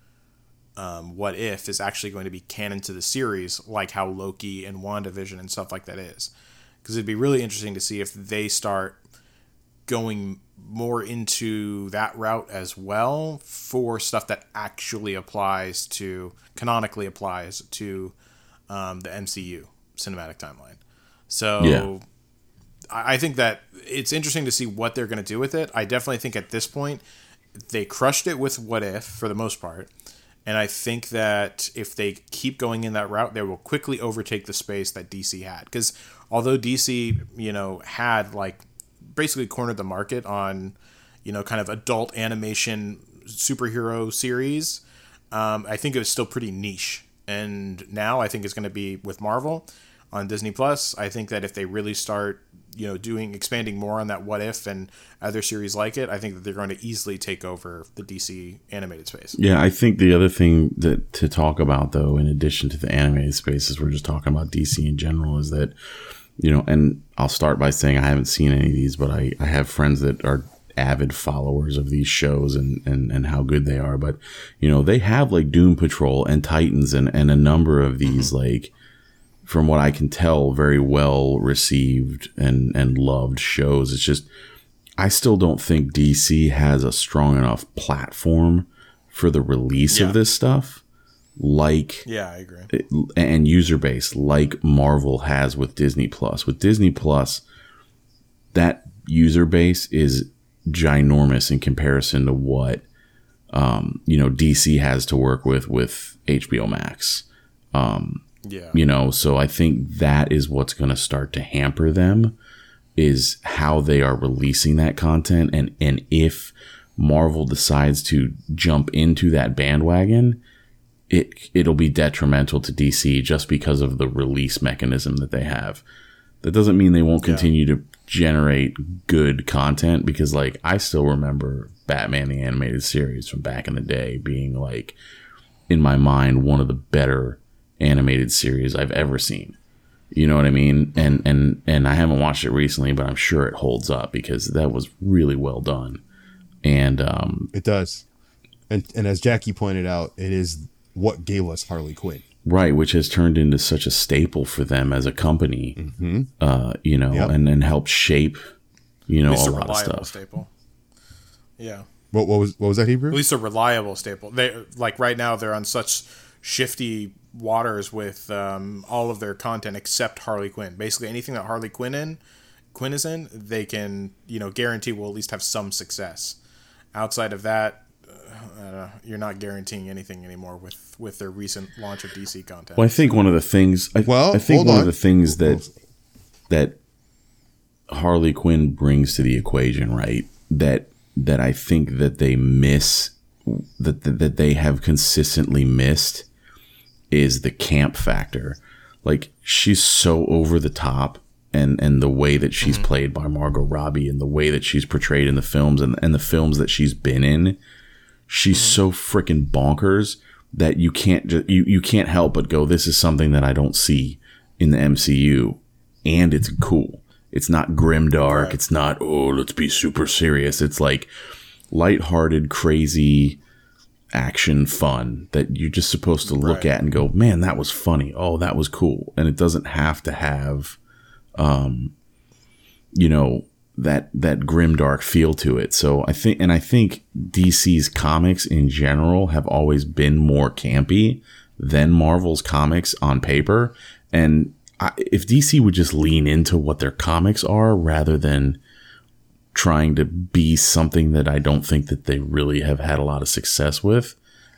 um, What If is actually going to be canon to the series, like how Loki and WandaVision and stuff like that is. Because it'd be really interesting to see if they start going more into that route as well for stuff that actually applies to, canonically applies to um, the MCU cinematic timeline. So. Yeah. I think that it's interesting to see what they're going to do with it. I definitely think at this point they crushed it with What If for the most part. And I think that if they keep going in that route, they will quickly overtake the space that DC had. Because although DC, you know, had like basically cornered the market on, you know, kind of adult animation superhero series, um, I think it was still pretty niche. And now I think it's going to be with Marvel on Disney Plus. I think that if they really start you know doing expanding more on that what if and other series like it i think that they're going to easily take over the dc animated space yeah i think the other thing that to talk about though in addition to the animated spaces we're just talking about dc in general is that you know and i'll start by saying i haven't seen any of these but i, I have friends that are avid followers of these shows and, and, and how good they are but you know they have like doom patrol and titans and, and a number of these mm-hmm. like from what I can tell, very well received and, and loved shows. It's just, I still don't think DC has a strong enough platform for the release yeah. of this stuff. Like, yeah, I agree. And user base, like Marvel has with Disney Plus. With Disney Plus, that user base is ginormous in comparison to what um, you know DC has to work with with HBO Max. Um, yeah. You know, so I think that is what's going to start to hamper them is how they are releasing that content and and if Marvel decides to jump into that bandwagon, it it'll be detrimental to DC just because of the release mechanism that they have. That doesn't mean they won't continue yeah. to generate good content because like I still remember Batman the animated series from back in the day being like in my mind one of the better animated series I've ever seen. You know what I mean? And and and I haven't watched it recently, but I'm sure it holds up because that was really well done. And um, it does. And and as Jackie pointed out, it is what gave us Harley Quinn. Right, which has turned into such a staple for them as a company. Mm-hmm. Uh, you know, yep. and then helped shape, you know, a, a lot of stuff. Staple. Yeah. What, what was what was that Hebrew? At least a reliable staple. They like right now they're on such shifty waters with um, all of their content except Harley Quinn. Basically, anything that Harley Quinn in, Quinn is in, they can you know guarantee will at least have some success. Outside of that, uh, you're not guaranteeing anything anymore with with their recent launch of DC content. Well, I think one of the things. I, well, I think one on. of the things that that Harley Quinn brings to the equation, right? That that I think that they miss that that, that they have consistently missed is the camp factor. Like she's so over the top and and the way that she's mm-hmm. played by Margot Robbie and the way that she's portrayed in the films and, and the films that she's been in, she's mm-hmm. so freaking bonkers that you can't just you, you can't help but go, this is something that I don't see in the MCU and it's cool. It's not grim dark. It's not, oh, let's be super serious. It's like lighthearted, crazy action fun that you're just supposed to look Right. at and go, man, that was funny. Oh, that was cool. And it doesn't have to have, um, you know, that that grim dark feel to it. So I think, and I think DC's comics in general have always been more campy than Marvel's comics on paper. And I, if DC would just lean into what their comics are rather than trying to be something that I don't think that they really have had a lot of success with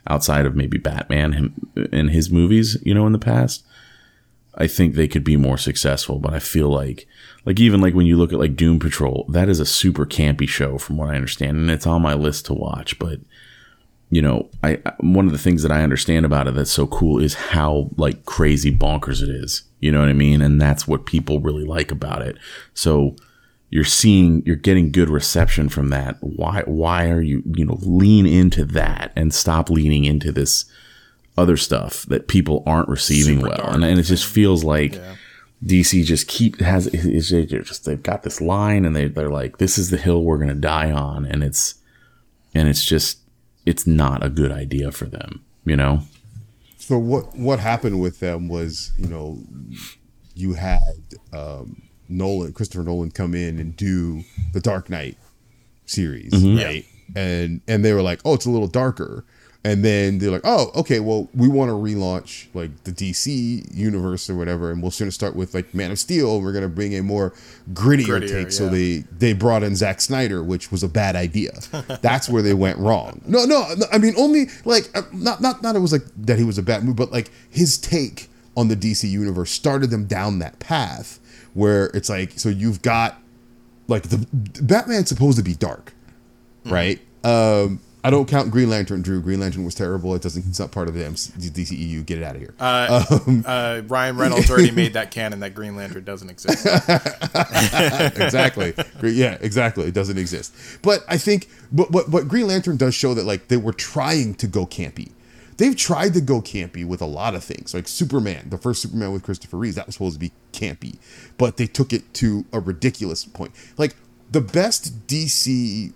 outside of maybe Batman him, and his movies, you know, in the past. I think they could be more successful, but I feel like like even like when you look at like Doom Patrol, that is a super campy show from what I understand and it's on my list to watch, but you know, I one of the things that I understand about it that's so cool is how like crazy bonkers it is. You know what I mean? And that's what people really like about it. So you're seeing you're getting good reception from that. Why why are you, you know, lean into that and stop leaning into this other stuff that people aren't receiving Super well. dark And, and it just feels like Yeah. DC just keep has is they're just they've got this line and they they're like this is the hill we're gonna die on and it's and it's just it's not a good idea for them, you know. So what what happened with them was, you know, you had um, Nolan, Christopher Nolan, come in and do the Dark Knight series, right? And and they were like, oh, it's a little darker. And then they're like, oh, okay, well, we want to relaunch like the DC universe or whatever, and we'll of start with like Man of Steel. And we're gonna bring a more grittier, Grittier, take. So they they brought in Zack Snyder, which was a bad idea. That's where they went wrong. No, no, no, I mean only like uh, not not not it was like that he was a bad move, but like his take on the DC universe started them down that path where it's like so you've got like the Batman's supposed to be dark, right? Um, I don't count Green Lantern. Drew Green Lantern was terrible. It doesn't. It's not part of the MC, DCEU. Get it out of here. Uh, Um, uh, Ryan Reynolds already made that canon that Green Lantern doesn't exist. exactly. Yeah, exactly. It doesn't exist. But I think, but what what Green Lantern does show that like they were trying to go campy. They've tried to go campy with a lot of things, like Superman, the first Superman with Christopher Reeves, that was supposed to be campy, but they took it to a ridiculous point. Like the best DC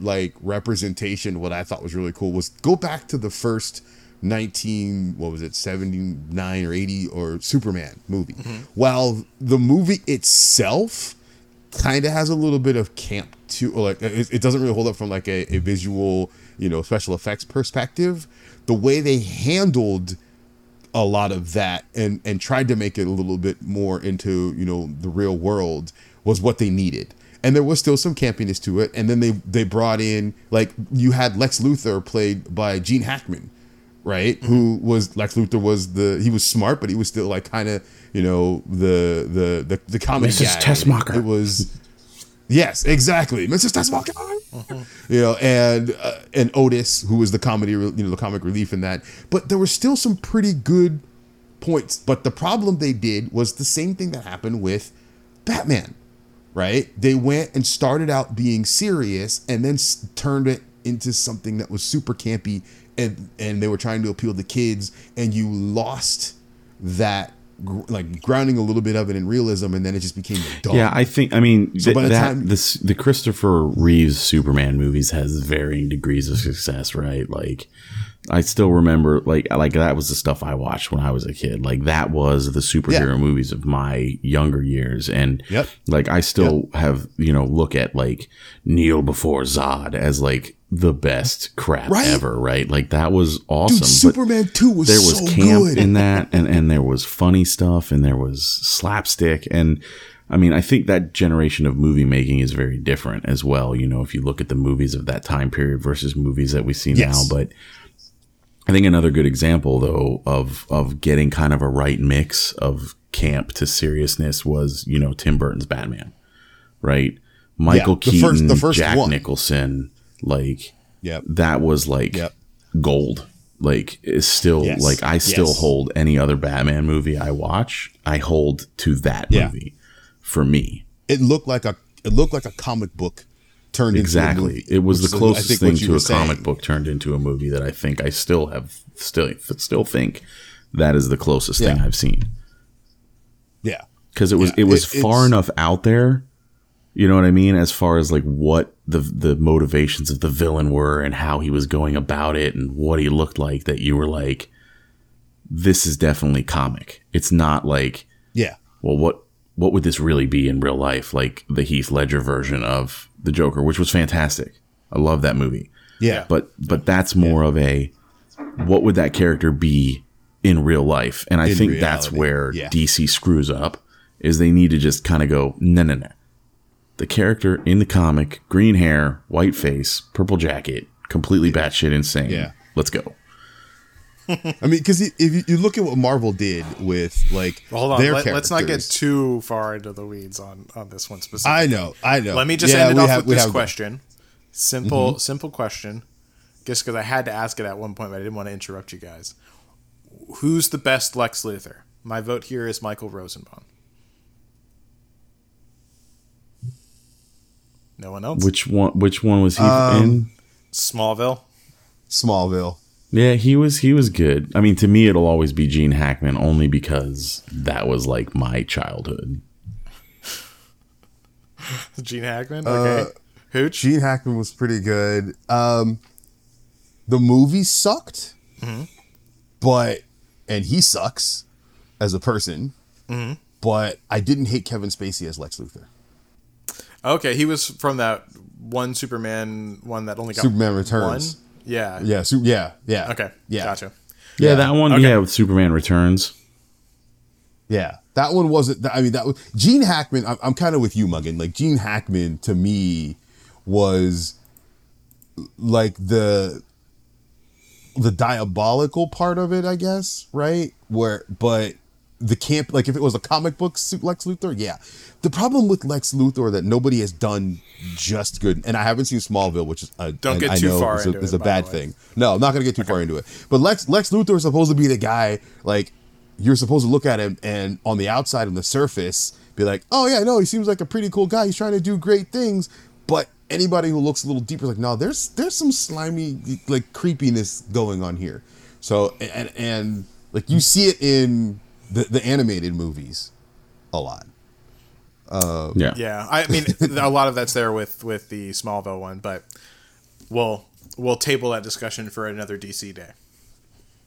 like representation, what I thought was really cool was go back to the first 19 what was it 79 or 80 or superman movie. Mm-hmm. While the movie itself kind of has a little bit of camp to or like it, it doesn't really hold up from like a, a visual you know special effects perspective. The way they handled a lot of that and and tried to make it a little bit more into you know the real world was what they needed and there was still some campiness to it and then they they brought in like you had lex luthor played by gene hackman right who was lex luthor was the he was smart but he was still like kind of you know the the the, the comic Mrs. guy. Tessmacher. it was Yes, exactly, Mrs. Tessmacher. You know, and uh, and Otis, who was the comedy, you know, the comic relief in that. But there were still some pretty good points. But the problem they did was the same thing that happened with Batman, right? They went and started out being serious, and then s- turned it into something that was super campy, and and they were trying to appeal to kids, and you lost that. gr- Like grounding a little bit of it in realism, and then it just became dumb. Yeah, I think I mean So th- by the that time- this the Christopher Reeves Superman movies has varying degrees of success, right? Like I still remember like like that was the stuff I watched when I was a kid. Like that was the superhero Yeah. movies of my younger years and Yep. like I still have, you know, look at like Kneel before Zod as like the best crap Right. ever, right? Like that was awesome. Dude, Superman Two was there was so camp good. in that and and there was funny stuff and there was slapstick and I mean, I think that generation of movie making is very different as well. You know, if you look at the movies of that time period versus movies that we see Yes. now, but I think another good example though of of getting kind of a right mix of camp to seriousness was, you know, Tim Burton's Batman. Right? Michael the Keaton, first- the first Jack one. Nicholson, like Yep. that was like Yep. gold. Like is still Yes. like I still Yes. hold any other Batman movie I watch, I hold to that Yeah. movie for me. It looked like a it looked like a comic book turned into Exactly. movie, It was the closest thing to a comic book turned into a movie that I think I still have still still think that is the closest thing I've seen. Yeah. because it was Yeah, it was it- far enough out there. You know what I mean? As far as like what the the motivations of the villain were and how he was going about it and what he looked like that you were like, this is definitely comic. It's not like, Yeah. well, what what would this really be in real life? Like the Heath Ledger version of the Joker, which was fantastic. I love that movie. Yeah. But but that's more of a what would that character be in real life? And I In think that's where yeah. DC screws up is they need to just kind of go no no no. The character in the comic, green hair, white face, purple jacket, completely batshit insane. Yeah. Let's go. I mean, because if you, you look at what Marvel did with like Well, hold on. their Let, us not get too far into the weeds on on this one specifically. I know, I know. Let me just Yeah, end it off have- with this have- question. Simple, simple question. Just because I had to ask it at one point, but I didn't want to interrupt you guys. Who's the best Lex Luthor? My vote here is Michael Rosenbaum. No one else. Which one which one was he Um, in? Smallville. Smallville. Yeah, he was he was good. I mean, to me it'll always be Gene Hackman only because that was like my childhood. Gene Hackman. Okay. Hooch. Gene Hackman was pretty good. Um, the movie sucked, Mm-hmm. but and he sucks as a person. Mm-hmm. But I didn't hate Kevin Spacey as Lex Luthor. Okay, he was from that one Superman one that only got Superman Returns. One? Yeah. Yeah, su- yeah, yeah. Okay. yeah, Gotcha. Yeah, Yeah. that one. Okay. Yeah, with Superman Returns. Yeah, that one wasn't. I mean, that was Gene Hackman. I'm, I'm kind of with you, Muggin. Like Gene Hackman to me was like the the diabolical part of it, I guess. Right? Where, but the camp, like if it was a comic book Lex Luthor, yeah. The problem with Lex Luthor that nobody has done just good, and I haven't seen Smallville, which is a, Don't get I too far is a, into is a bad thing. No, I'm not gonna get too far into it. But Lex Lex Luthor is supposed to be the guy like you're supposed to look at him and on the outside on the surface be like, oh yeah, no, he seems like a pretty cool guy. He's trying to do great things. But anybody who looks a little deeper is like, no, there's there's some slimy like creepiness going on here. So and and like you see it in the, the animated movies a lot. Um, yeah. Yeah, I mean, a lot of that's there with with the Smallville one, but we'll we'll table that discussion for another DC day.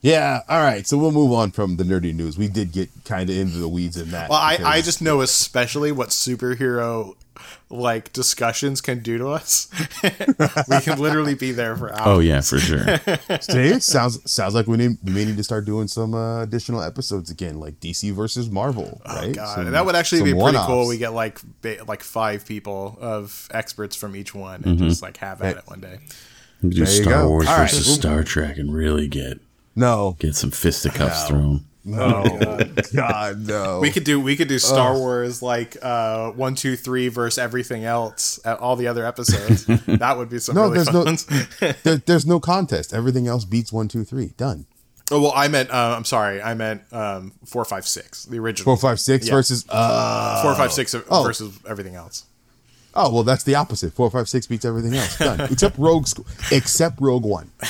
Yeah, all right. So we'll move on from the nerdy news. We did get kind of into the weeds in that. Well, I, I just know especially what superhero like discussions can do to us. we can literally be there for hours. Oh yeah, for sure. See, sounds sounds like we need we may need to start doing some uh, additional episodes again, like DC versus Marvel, right? Oh, God, Some- that would actually be pretty one-offs. cool. We get like ba- like five people of experts from each one Mm-hmm. and just like have at it one day. We do There you Star go. Wars All right. versus Star Trek and really get no, get some fisticuffs thrown. no, God, no. We could do we could do Star Wars like uh one two three versus everything else at all the other episodes. that would be some no, really there's fun no there, there's no contest. Everything else beats one, two, three. Done. Oh well, I meant uh, I'm sorry, I meant um four five six the original Four, five, six Yeah. versus uh four five six Oh. versus everything else. Oh well, that's the opposite. Four, five, six beats everything else. Done. except Rogue, except Rogue One.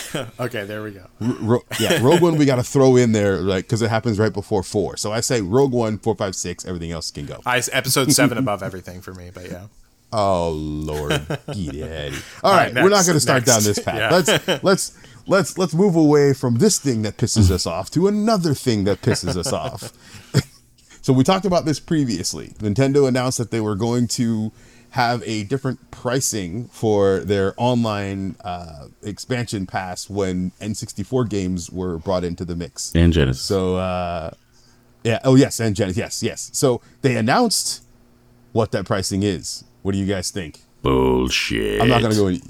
Okay, there we go. Ro- yeah, Rogue One we got to throw in there like because it happens right before four. So I say Rogue One, four, five, six. Everything else can go. I episode seven above everything for me, but yeah. Oh Lord, Eddie. All right, right, we're not going to start next. down this path. Yeah. Let's let's let's let's move away from this thing that pisses us off to another thing that pisses us off. so we talked about this previously. Nintendo announced that they were going to have a different pricing for their online uh, expansion pass when N64 games were brought into the mix. And Genesis. So uh yeah, oh yes, and Genesis, yes, yes. So they announced what that pricing is. What do you guys think? Bullshit. I'm not gonna go any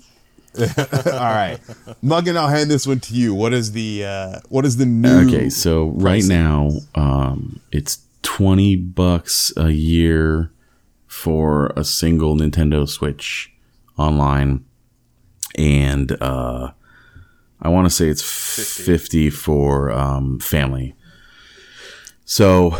All right. Muggin, I'll hand this one to you. What is the uh what is the new Okay, so right now, um, it's twenty bucks a year for a single Nintendo Switch online, and uh, I want to say it's fifty, for um, family. So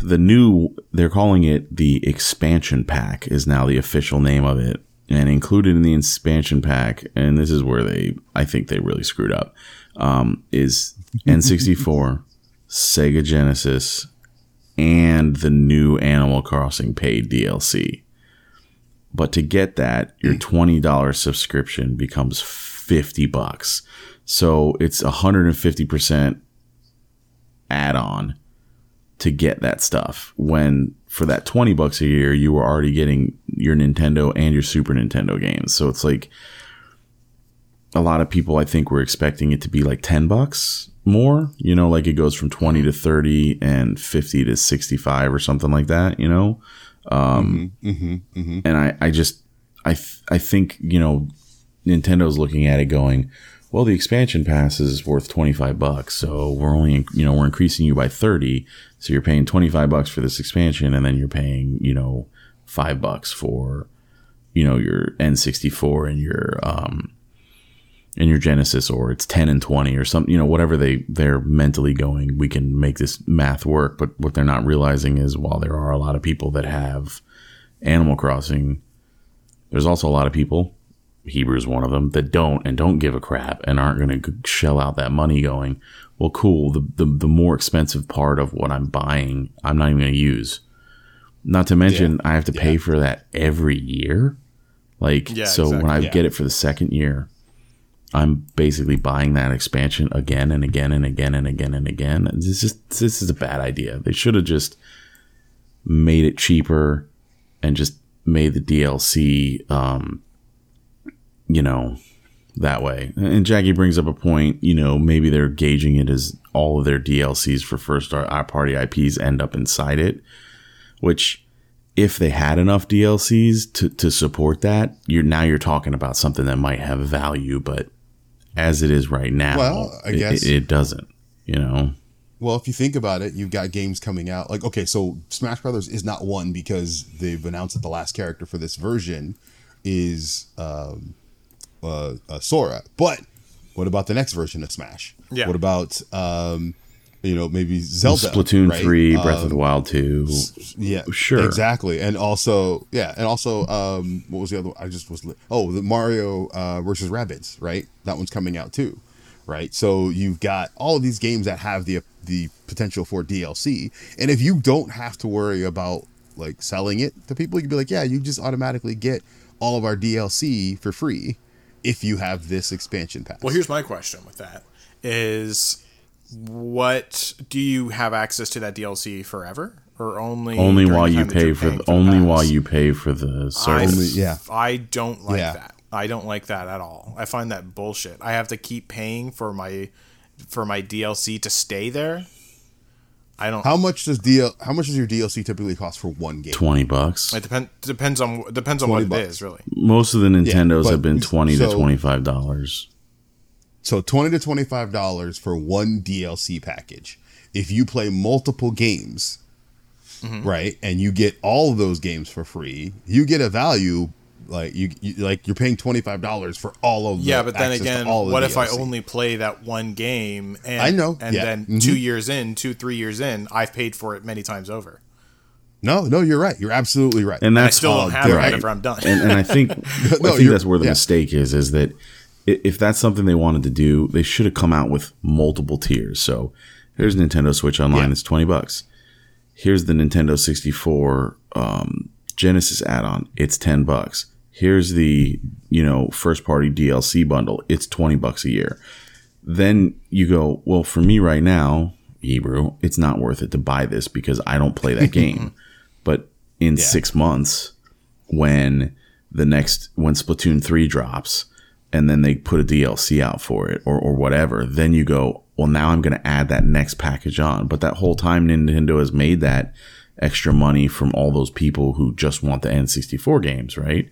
the new they're calling it the expansion pack is now the official name of it. And included in the expansion pack, and this is where they I think they really screwed up, um, is N64, Sega Genesis, and the new Animal Crossing paid DLC. But to get that, your mm. $20 subscription becomes 50 bucks. So it's 150% add on to get that stuff when for that 20 bucks a year you were already getting your Nintendo and your Super Nintendo games. So it's like a lot of people I think were expecting it to be like 10 bucks more, you know, like it goes from 20 to 30 and 50 to 65 or something like that, you know. Um and I I just I th- I think, you know, Nintendo's looking at it going, well, the expansion pass is worth 25 bucks. So we're only, you know, we're increasing you by 30. So you're paying 25 bucks for this expansion and then you're paying, you know, 5 bucks for, you know, your N64 and your um and your Genesis or it's 10 and 20 or something, you know, whatever they they're mentally going, we can make this math work, but what they're not realizing is while there are a lot of people that have Animal Crossing, there's also a lot of people Hebrew's one of them that don't and don't give a crap and aren't going to shell out that money going, well, cool. The, the, the more expensive part of what I'm buying, I'm not even going to use. Not to mention, I have to pay for that every year. Like, Yeah, so when. I Yeah. get it for the second year, I'm basically buying that expansion again and again and again and again and again. This is this is a bad idea. They should have just made it cheaper and just made the DLC, um, you know, that way. And Jackie brings up a point, you know, maybe they're gauging it as all of their DLCs for first party IPs end up inside it, which if they had enough DLCs to, to support that, you're now you're talking about something that might have value, but as it is right now, Well, I it- guess- it, it doesn't, you know. Well, if you think about it, you've got games coming out. Like, okay, so Smash Brothers is not one because they've announced that the last character for this version is um, uh, uh, Sora. But what about the next version of Smash? Yeah. What about um, you know maybe Zelda, Splatoon right? 3, Breath of Um, the Wild 2. Yeah, Sure. exactly. And also, yeah, and also, um, what was the other? one? I just was. li- Oh, the Mario uh, versus Rabbids, right? That one's coming out too, right? So you've got all of these games that have the the potential for DLC, and if you don't have to worry about like selling it to people, you can be like, yeah, you just automatically get all of our DLC for free if you have this expansion pass. Well, here's my question with that: is what do you have access to that DLC forever, or only only while you pay for the, the only pass? while you pay for the service. Only- yeah. I don't like Yeah. that. I don't like that at all. I find that bullshit. I have to keep paying for my for my DLC to stay there. I don't. how much does DL? How much does your DLC typically cost for one game? 20 bucks. it depends depends on depends on what 20 it bucks. is really. Most of the Nintendos but- have been 20 to 25 dollars. So twenty to twenty five dollars for one DLC package. If you play multiple games, Mm-hmm. right, and you get all of those games for free, you get a value like you, you like you're paying twenty five dollars for all of the Yeah, but then again, all of the what if I only play that one game and I know, and yeah. then Mhm. two years in, two three years in, I've paid for it many times over. No, no, you're right. You're absolutely right. And And I still don't have it right. whenever I'm done. and, and I think No, I think that's where the yeah. mistake is is that i- if that's something they wanted to do, they should have come out with multiple tiers. So here's Nintendo Switch Online, Yeah. it's 20 bucks. Here's the Nintendo 64 um, Genesis add-on, it's 10 bucks. Here's the, you know, first party DLC bundle, it's 20 bucks a year. Then you go, well, for me right now, Hebrew, it's not worth it to buy this because I don't play that game. but in Yeah. six months, when the next when Splatoon 3 drops and then they put a DLC out for it or, or whatever, then you go, well, now I'm going to add that next package on. But that whole time, Nintendo has made that extra money from all those people who just want the N64 games, right?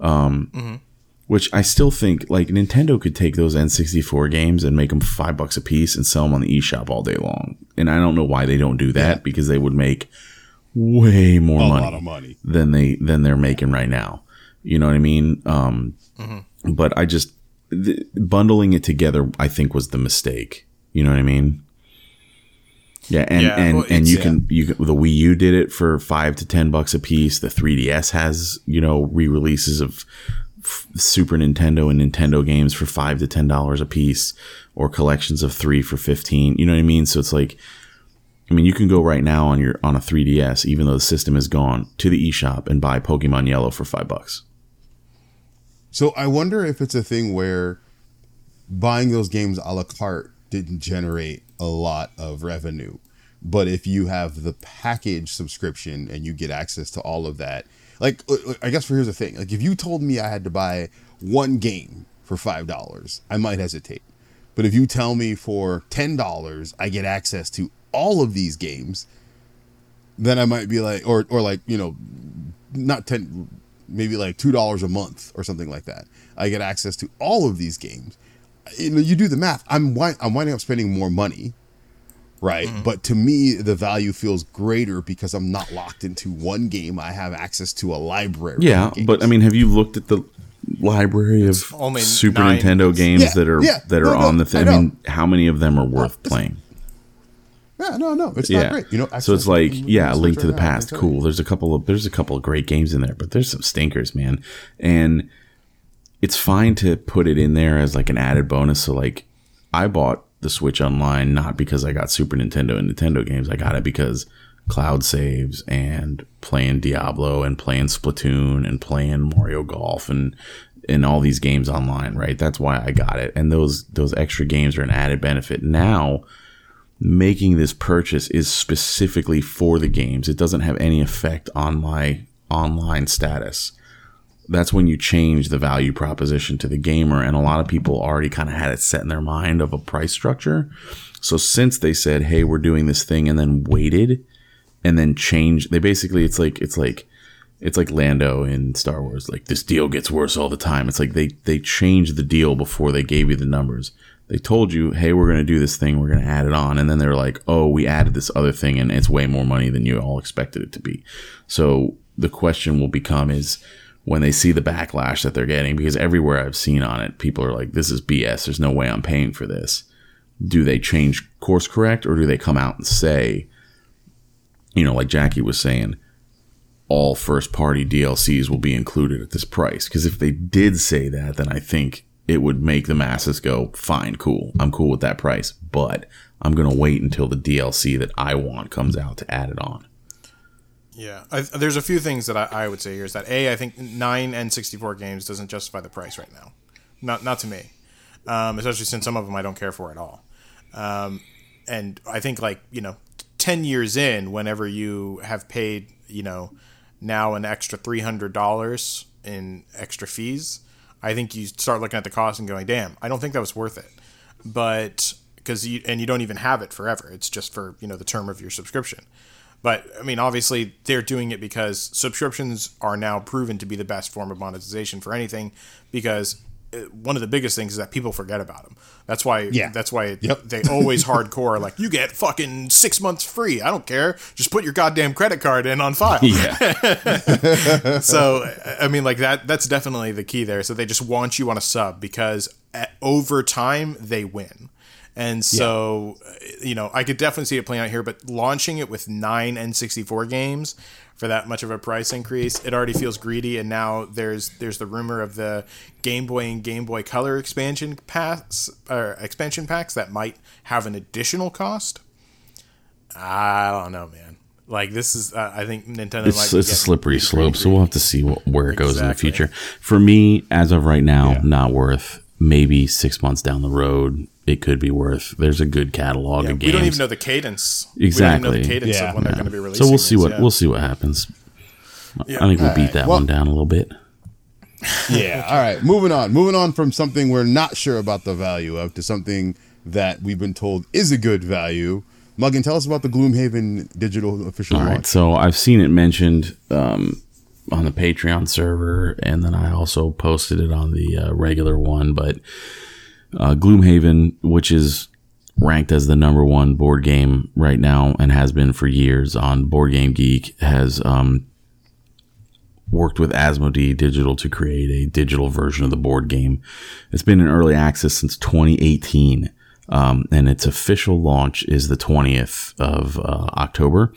Um, Which I still think like Nintendo could take those N64 games and make them five bucks a piece and sell them on the eShop all day long. And I don't know why they don't do that Yeah. because they would make way more money money. than they than they're making right now. You know what I mean? Um, But I just th- bundling it together, I think, was the mistake. You know what I mean? Yeah, and Yeah, and well, and you can you can, the Wii U did it for five to ten bucks a piece. The 3DS has you know re-releases of f- Super Nintendo and Nintendo games for five to ten dollars a piece, or collections of three for fifteen. You know what I mean? So it's like I mean, you can go right now on your on a 3DS, even though the system is gone, to the eShop and buy Pokemon Yellow for five bucks. So I wonder if it's a thing where buying those games a la carte didn't generate a lot of revenue. But if you have the package subscription and you get access to all of that, like uh, I guess for here's the thing, like if you told me I had to buy one game for five dollars, I might hesitate. But if you tell me for ten dollars I get access to all of these games, then I might be like, or or like you know, not ten, maybe like two dollars a month or something like that. I get access to all of these games. You know, you do the math. I'm I'm winding up spending more money, right? Mm-hmm. But to me, the value feels greater because I'm not locked into one game. I have access to a library. Yeah, but I mean, have you looked at the library of Super nine. Nintendo games yeah, that are yeah, that are no, on the thing? I, I, mean, how many of them are worth playing? Yeah, no, no, it's yeah. not great. You know, so it's like, yeah, Link to the Past, cool. There's a couple of there's a couple of great games in there, but there's some stinkers, man. And it's fine to put it in there as like an added bonus. So like, I bought the Switch Online not because I got Super Nintendo and Nintendo games. I got it because cloud saves and playing Diablo and playing Splatoon and playing Mario Golf and and all these games online, right? That's why I got it. And those those extra games are an added benefit. Now making this purchase is specifically for the games. It doesn't have any effect on my online status. That's when you change the value proposition to the gamer. And a lot of people already kind of had it set in their mind of a price structure. So since they said, hey, we're doing this thing and then waited and then changed, they basically, it's like, it's like, it's like Lando in Star Wars. Like this deal gets worse all the time. It's like they they changed the deal before they gave you the numbers they told you, hey, we're going to do this thing, we're going to add it on. And then they're like, oh, we added this other thing and it's way more money than you all expected it to be. So the question will become is when they see the backlash that they're getting, because everywhere I've seen on it, people are like, this is BS. There's no way I'm paying for this. Do they change course correct or do they come out and say, you know, like Jackie was saying, all first party DLCs will be included at this price? Because if they did say that, then I think it would make the masses go, fine, cool. I'm cool with that price, but I'm going to wait until the DLC that I want comes out to add it on. Yeah, I, there's a few things that I, I, would say here is that a I think nine N64 games doesn't justify the price right now, not not to me, um, especially since some of them I don't care for at all, um, and I think like you know, ten years in, whenever you have paid you know now an extra three hundred dollars in extra fees, I think you start looking at the cost and going, damn, I don't think that was worth it. But because you, and you don't even have it forever. It's just for, you know, the term of your subscription. But I mean, obviously, they're doing it because subscriptions are now proven to be the best form of monetization for anything because one of the biggest things is that people forget about them. That's why. Yeah. That's why yep. they always hardcore like you get fucking six months free. I don't care. Just put your goddamn credit card in on file. Yeah. so I mean, like that. That's definitely the key there. So they just want you on a sub because at, over time they win. And so, yeah. you know, I could definitely see it playing out here, but launching it with nine N64 games for that much of a price increase. It already feels greedy, and now there's there's the rumor of the Game Boy and Game Boy Color expansion packs or expansion packs that might have an additional cost. I don't know, man. Like this is, uh, I think Nintendo. It's, it's a slippery slope, so we'll have to see what, where it exactly. goes in the future. For me, as of right now, yeah. not worth. Maybe six months down the road, it could be worth. There's a good catalog yeah, of games. We don't even know the cadence. Exactly. The cadence yeah. yeah. So we'll see what yeah. we'll see what happens. I think we'll All beat right. that well, one down a little bit. Yeah. All right. Moving on. Moving on from something we're not sure about the value of to something that we've been told is a good value. Muggin, tell us about the Gloomhaven digital official All launch. Right, so I've seen it mentioned um, on the Patreon server, and then I also posted it on the uh, regular one. But uh, Gloomhaven, which is ranked as the number one board game right now and has been for years on Board Game Geek, has um, worked with Asmodee Digital to create a digital version of the board game. It's been in early access since 2018. Um, and its official launch is the 20th of uh, October.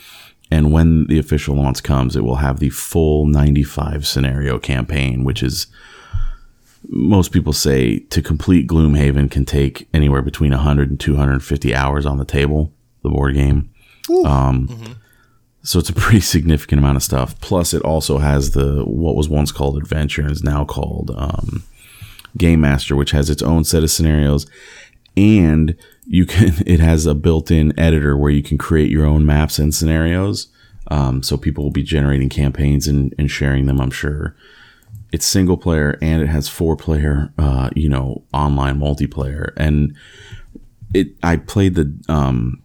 And when the official launch comes, it will have the full 95 scenario campaign, which is most people say to complete Gloomhaven can take anywhere between 100 and 250 hours on the table, the board game. Um, So it's a pretty significant amount of stuff. Plus, it also has the what was once called Adventure and is now called um, Game Master, which has its own set of scenarios, and you can. It has a built-in editor where you can create your own maps and scenarios. Um, so people will be generating campaigns and, and sharing them. I'm sure it's single player and it has four player, uh, you know, online multiplayer. And it, I played the, um,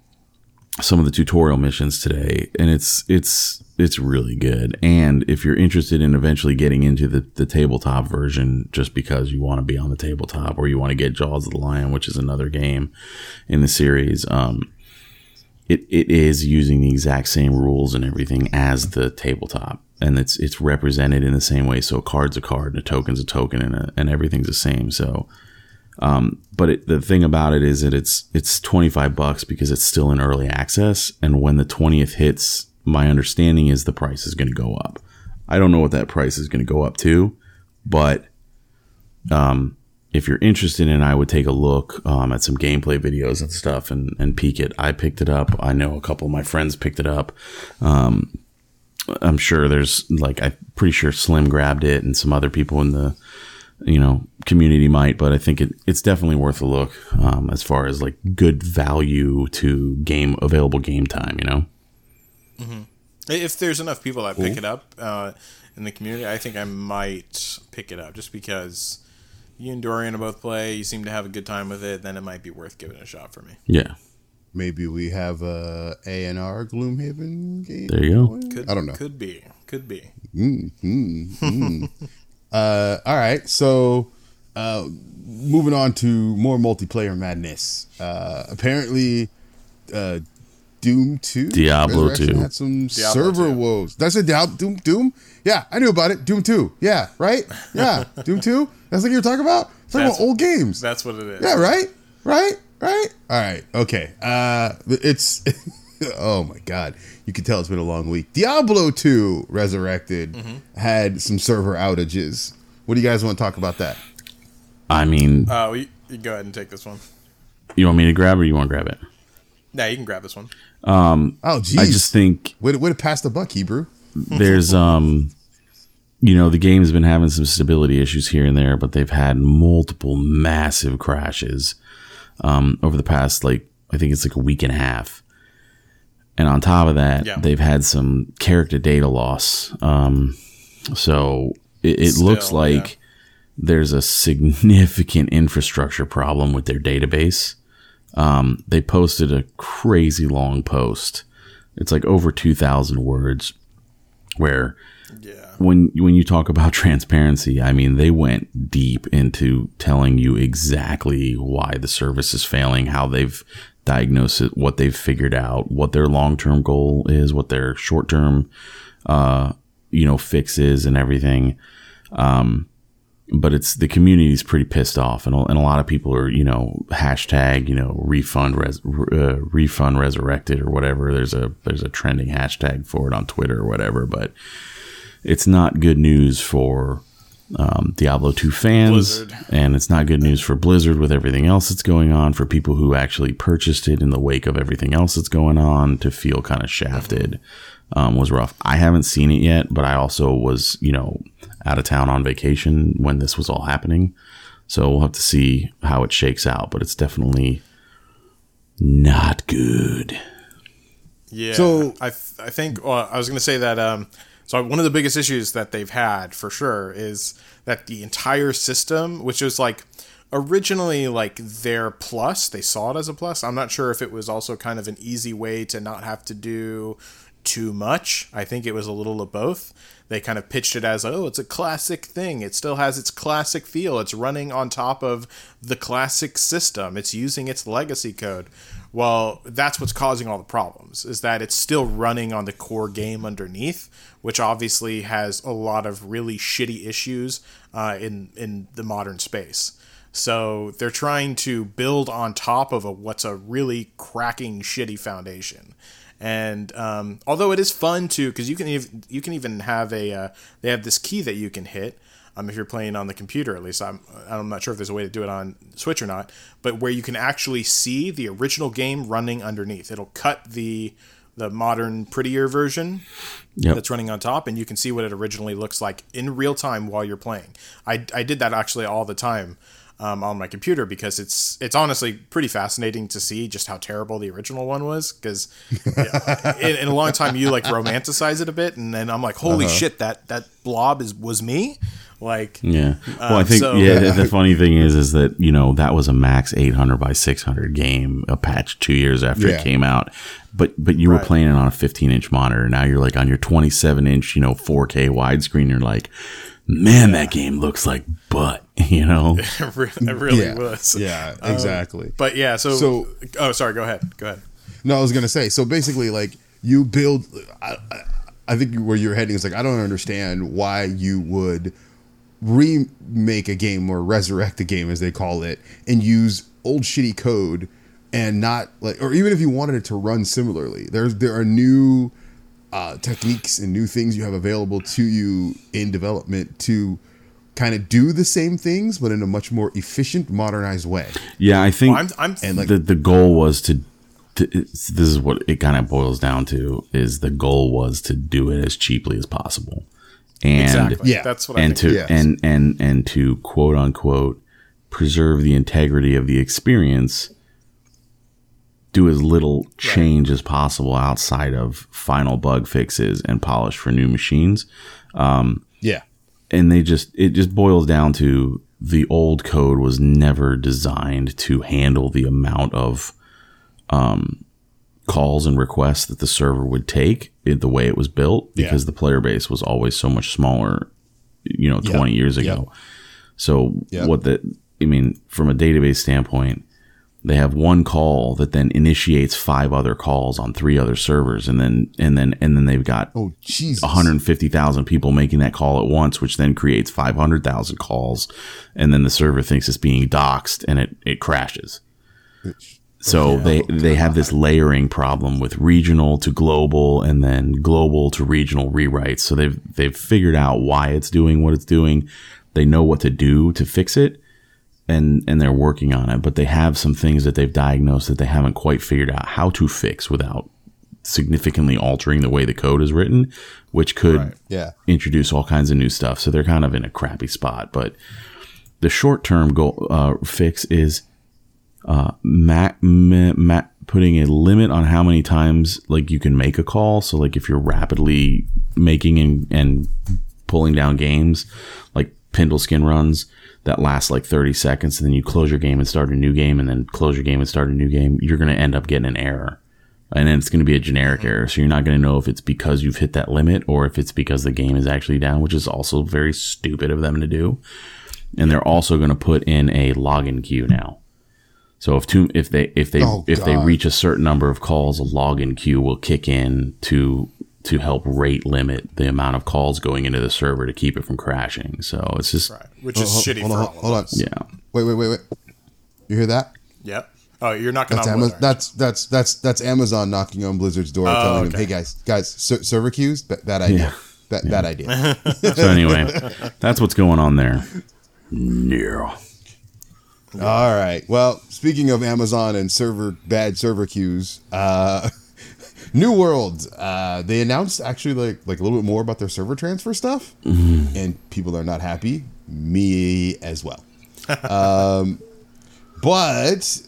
some of the tutorial missions today and it's, it's, it's really good. And if you're interested in eventually getting into the, the tabletop version, just because you want to be on the tabletop or you want to get Jaws of the Lion, which is another game in the series, um, it, it is using the exact same rules and everything as the tabletop. And it's it's represented in the same way. So a card's a card and a token's a token and, a, and everything's the same. So um, but it, the thing about it is that it's it's 25 bucks because it's still in early access. And when the 20th hits my understanding is the price is going to go up i don't know what that price is going to go up to but um, if you're interested in, I would take a look um, at some gameplay videos and stuff and, and peek it. I picked it up. I know a couple of my friends picked it up. Um, I'm sure there's like I'm pretty sure Slim grabbed it and some other people in the you know community might, but I think it, it's definitely worth a look um, as far as like good value to game available game time. You know, If there's enough people that pick it up uh, in the community, I think I might pick it up just because you and Dorian will both play. You seem to have a good time with it. Then it might be worth giving it a shot for me. yeah. Maybe we have a A and R Gloomhaven game. There you go. Could, I don't know. Could be. Could be. Uh, all right, so uh, moving on to more multiplayer madness. Uh, apparently, uh, Doom Two, Diablo Resurrection 2. had some Diablo server 2. woes. That's a Diablo Doom. Doom. Yeah, I knew about it. Doom Two. Yeah, right. Yeah, Doom Two. That's what you're talking about. Talking That's- about old games. That's what it is. Yeah, right, right, right. All right, okay. Uh, it's oh my god, you can tell it's been a long week. Diablo Two Resurrected Mm-hmm. had some server outages. What do you guys want to talk about that? I mean, Uh, you, you go ahead and take this one. you want me to grab it or you want to grab it? Yeah, you can grab this one. Oh, geez, I just think way to, way to pass the buck, Hebrew. there's um you know the game's been having some stability issues here and there but they've had multiple massive crashes um over the past like i think it's like a week and a half and on top of that Yeah. they've had some character data loss um so it, it looks like yeah. there's a significant infrastructure problem with their database um, they posted a crazy long post it's like over 2000 words where Yeah. when when you talk about transparency, I mean they went deep into telling you exactly why the service is failing, how they've diagnosed it, what they've figured out, what their long term goal is, what their short term, uh, you know, fix is, and everything. Um, but it's the community is pretty pissed off, and a, and a lot of people are you know hashtag you know refund res, uh, refund resurrected or whatever. There's a there's a trending hashtag for it on Twitter or whatever, but it's not good news for um, Diablo 2 fans, Blizzard. and it's not good news for Blizzard with everything else that's going on. For people who actually purchased it in the wake of everything else that's going on, to feel kind of shafted um, was rough. I haven't seen it yet, but I also was, you know, out of town on vacation when this was all happening. So we'll have to see how it shakes out, but it's definitely not good. Yeah. So- I th- I think well, I was going to say that um so one of the biggest issues that they've had for sure is that the entire system, which was like originally like their plus, they saw it as a plus. I'm not sure if it was also kind of an easy way to not have to do too much. I think it was a little of both. They kind of pitched it as, oh, it's a classic thing. It still has its classic feel. It's running on top of the classic system. It's using its legacy code. Well, that's what's causing all the problems, is that it's still running on the core game underneath, which obviously has a lot of really shitty issues uh, in, in the modern space. So they're trying to build on top of a, what's a really cracking shitty foundation. And um, although it is fun too, because you can even you can even have a uh, they have this key that you can hit. Um, if you're playing on the computer, at least I'm I'm not sure if there's a way to do it on Switch or not, but where you can actually see the original game running underneath. It'll cut the the modern, prettier version Yep. that's running on top, and you can see what it originally looks like in real time while you're playing. I, I did that actually all the time um, on my computer because it's it's honestly pretty fascinating to see just how terrible the original one was. Because in, in a long time you like romanticize it a bit, and then I'm like, holy shit, that that blob is was me. Like, Yeah. Well, I Um, think so- yeah. The, the funny thing is, is that you know that was a max 800 by 600 game, a patch two years after Yeah. it came out. But but you were playing it on a 15 inch monitor. Now you're like on your 27 inch, you know, 4K widescreen. You're like, man, that game looks like butt. You know. it really yeah, was. yeah, exactly. But yeah, so, So- oh, sorry, go ahead, go ahead. No, I was gonna say. So basically, like you build. I, I, I think where you're heading is like I don't understand why you would remake a game or resurrect a game as they call it and use old shitty code and not like or even if you wanted it to run similarly there's there are new uh, techniques and new things you have available to you in development to kind of do the same things but in a much more efficient modernized way Yeah, I think I'm, I'm and like the the goal was to, to it's, this is what it kind of boils down to is the goal was to do it as cheaply as possible and exactly. Yeah. that's what I and think. to Yes. and and and to quote unquote preserve the integrity of the experience do as little change as possible outside of final bug fixes and polish for new machines yeah and they just it just boils down to the old code was never designed to handle the amount of um, calls and requests that the server would take it, the way it was built because the player base was always so much smaller you know 20 years ago. So Yep. what the i mean from a database standpoint they have one call that then initiates five other calls on three other servers and then and then and then they've got oh jesus 150,000 people making that call at once, which then creates 500,000 calls. And then the server thinks it's being doxxed and it, it crashes. So they, they have this layering problem with regional to global and then global to regional rewrites. So they've, they've figured out why it's doing what it's doing. They know what to do to fix it and, and they're working on it, but they have some things that they've diagnosed that they haven't quite figured out how to fix without significantly altering the way the code is written, which could yeah introduce all kinds of new stuff. So they're kind of in a crappy spot. But the short term goal uh, fix is uh, ma- ma- ma- putting a limit on how many times like you can make a call. So like if you're rapidly making and, and pulling down games, like Pindleskin runs that last like 30 seconds, and then you close your game and start a new game, and then close your game and start a new game, you're going to end up getting an error and then it's going to be a generic mm-hmm. error. So you're not going to know if it's because you've hit that limit or if it's because the game is actually down, which is also very stupid of them to do. And they're also going to put in a login queue now. So if two, if they if they Oh, if they reach a certain number of calls, a login queue will kick in to to help rate limit the amount of calls going into the server to keep it from crashing. So it's just Right, which is hold, shitty hold for on, all of on. us. yeah. Wait, wait, wait, wait. You hear that? Yep. Oh, you're knocking That's on Ama- wood. that's that's that's that's Amazon knocking on Blizzard's door, telling them, "Hey guys, guys, ser- server queues, ba- bad idea, Yeah. Ba- bad idea." So anyway, that's what's going on there. Yeah. All right. Well, speaking of Amazon and server bad server queues, uh, New World, uh, they announced actually like like a little bit more about their server transfer stuff, and people are not happy. Me as well. um, but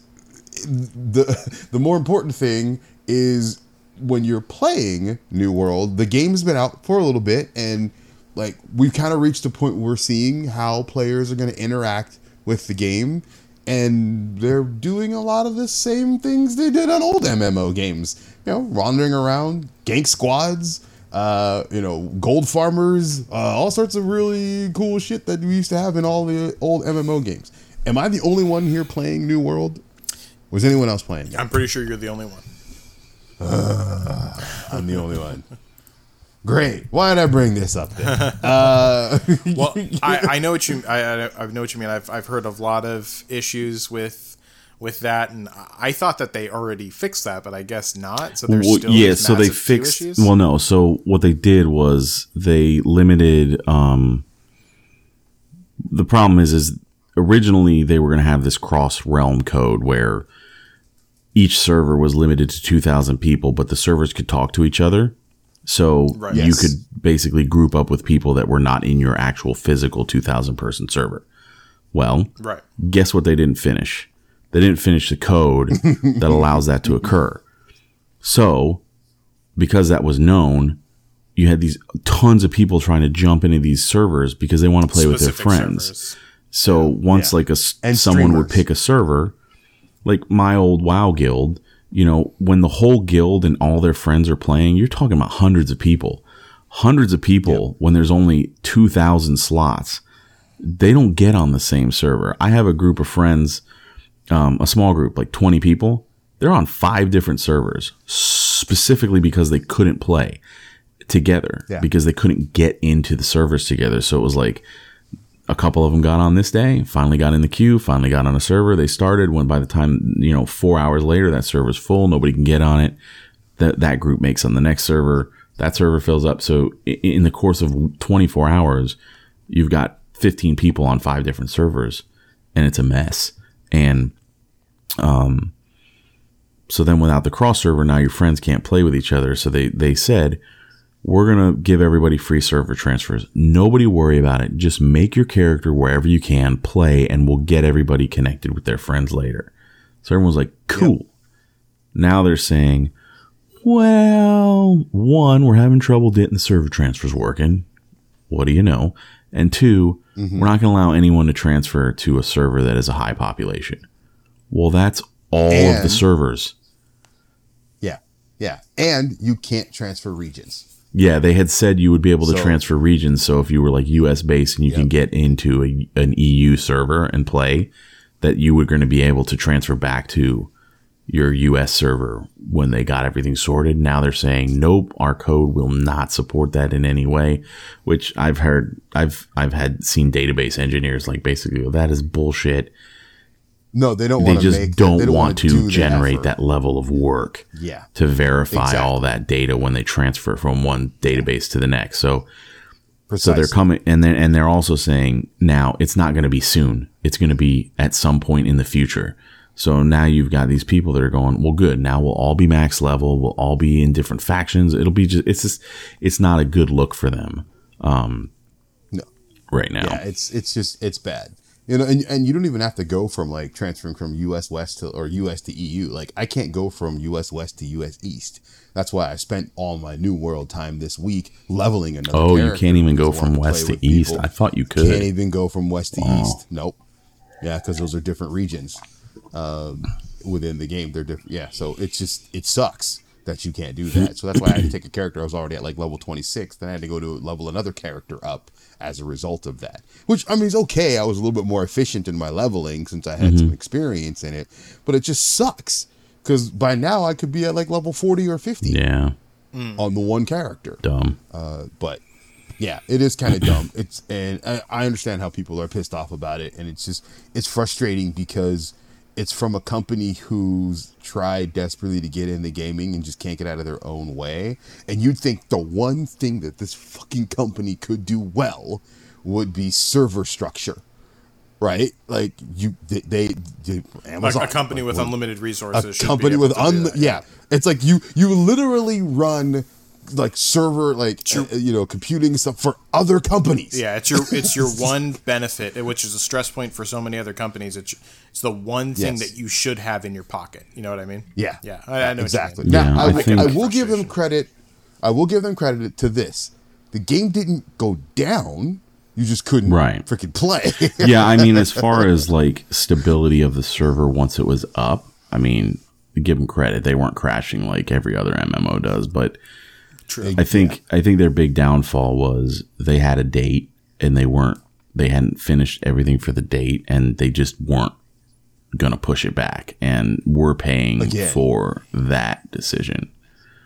the the more important thing is when you're playing New World, the game's been out for a little bit, and like we've kind of reached a point where we're seeing how players are going to interact with the game, and they're doing a lot of the same things they did on old MMO games. You know, wandering around, gank squads, uh, you know, gold farmers, uh, all sorts of really cool shit that we used to have in all the old MMO games. Am I the only one here playing New World? Was anyone else playing? I'm pretty sure you're the only one. I'm the only one. Great. Why did I bring this up then? Uh, Well, I, I know what you I, I I know what you mean. I've I've heard of a lot of issues with with that, and I thought that they already fixed that, but I guess not. So there's Well, still yeah, so they fixed. Well, no. So what they did was they limited. Um, the problem is, is originally they were going to have this cross realm code where each server was limited to 2,000 people, but the servers could talk to each other. So Right. you Yes. could basically group up with people that were not in your actual physical 2,000 person server. Well, Right. guess what they didn't finish? They didn't finish the code that allows that to occur. So, because that was known, you had these tons of people trying to jump into these servers because they want to play with their friends. servers. So once Yeah. like a s- And someone would pick a server, like my old WoW guild, you know, when the whole guild and all their friends are playing, you're talking about hundreds of people. Hundreds of people when there's only 2000 slots. They don't get on the same server. I have a group of friends, um, a small group, like 20 people. They're on five different servers specifically because they couldn't play together Yeah. because they couldn't get into the servers together. So it was like a couple of them got on this day, finally got in the queue, finally got on a server. They started when by the time, you know, four hours later, that server's full. Nobody can get on it. That, that group makes on the next server. That server fills up. So in the course of 24 hours, you've got 15 people on five different servers and it's a mess. And, um, so then without the cross server, now your friends can't play with each other. So they, they said, we're going to give everybody free server transfers. Nobody worry about it. Just make your character wherever you can, play, and we'll get everybody connected with their friends later. So everyone was like, cool. Now they're saying, well, one, we're having trouble getting the server transfers working. What do you know? And 2 we we're not going to allow anyone to transfer to a server that is a high population. Well, that's all of the servers. Yeah. Yeah. And you can't transfer regions. Yeah, they had said you would be able to So- transfer regions. So if you were like US based and you can get into a, an EU server and play, that you were going to be able to transfer back to your US server when they got everything sorted. Now they're saying, nope, our code will not support that in any way. Which I've heard, I've I've had seen database engineers like basically that is bullshit. No, they don't They just make don't, they don't want wanna do generate that level of work Yeah. to verify Exactly. all that data when they transfer from one database to the next. So. So they're coming, and then and they're also saying now it's not going to be soon. It's going to be at some point in the future. So now you've got these people that are going, well, good. Now we'll all be max level. We'll all be in different factions. It'll be just, it's just, it's not a good look for them, um, No. right now. Yeah, it's it's just it's bad. You know, and, and you don't even have to go from like transferring from US West to or US to EU. Like I can't go from US West to US East. That's why I spent all my New World time this week leveling another. Oh, you can't even go because I wanted from west to east. people. I thought you could. Can't even go from west to Wow. east. Nope. Yeah, because those are different regions um, within the game. They're different. Yeah, so it's just it sucks that you can't do that. So that's why I had to take a character I was already at like level twenty six. Then I had to go to level another character up as a result of that. Which I mean is okay. I was a little bit more efficient in my leveling since I had Mm-hmm. some experience in it. But it just sucks because by now I could be at like level forty or fifty Yeah, on the one character dumb. uh, but yeah, it is kind of dumb. It's and I, I understand how people are pissed off about it, and it's just it's frustrating because it's from a company who's tried desperately to get into gaming and just can't get out of their own way. And you'd think the one thing that this fucking company could do well would be server structure, right? Like you, they, they, they Like Amazon, a company with unlimited resources. a company with un yeah it's like you you literally run like server like uh, you know computing stuff for other companies Yeah, it's your it's your one benefit, which is a stress point for so many other companies. It's it's the one thing Yes. that you should have in your pocket. You know what I mean? yeah yeah, I, I know exactly What now Yeah, I, I will- think- I will give them credit i will give them credit to this the game didn't go down you just couldn't Right. freaking play yeah, I mean, as far as like stability of the server once it was up, I mean, give them credit. They weren't crashing like every other MMO does, but True. I think I think their big downfall was they had a date and they weren't they hadn't finished everything for the date and they just weren't gonna push it back and we're paying Again. for that decision.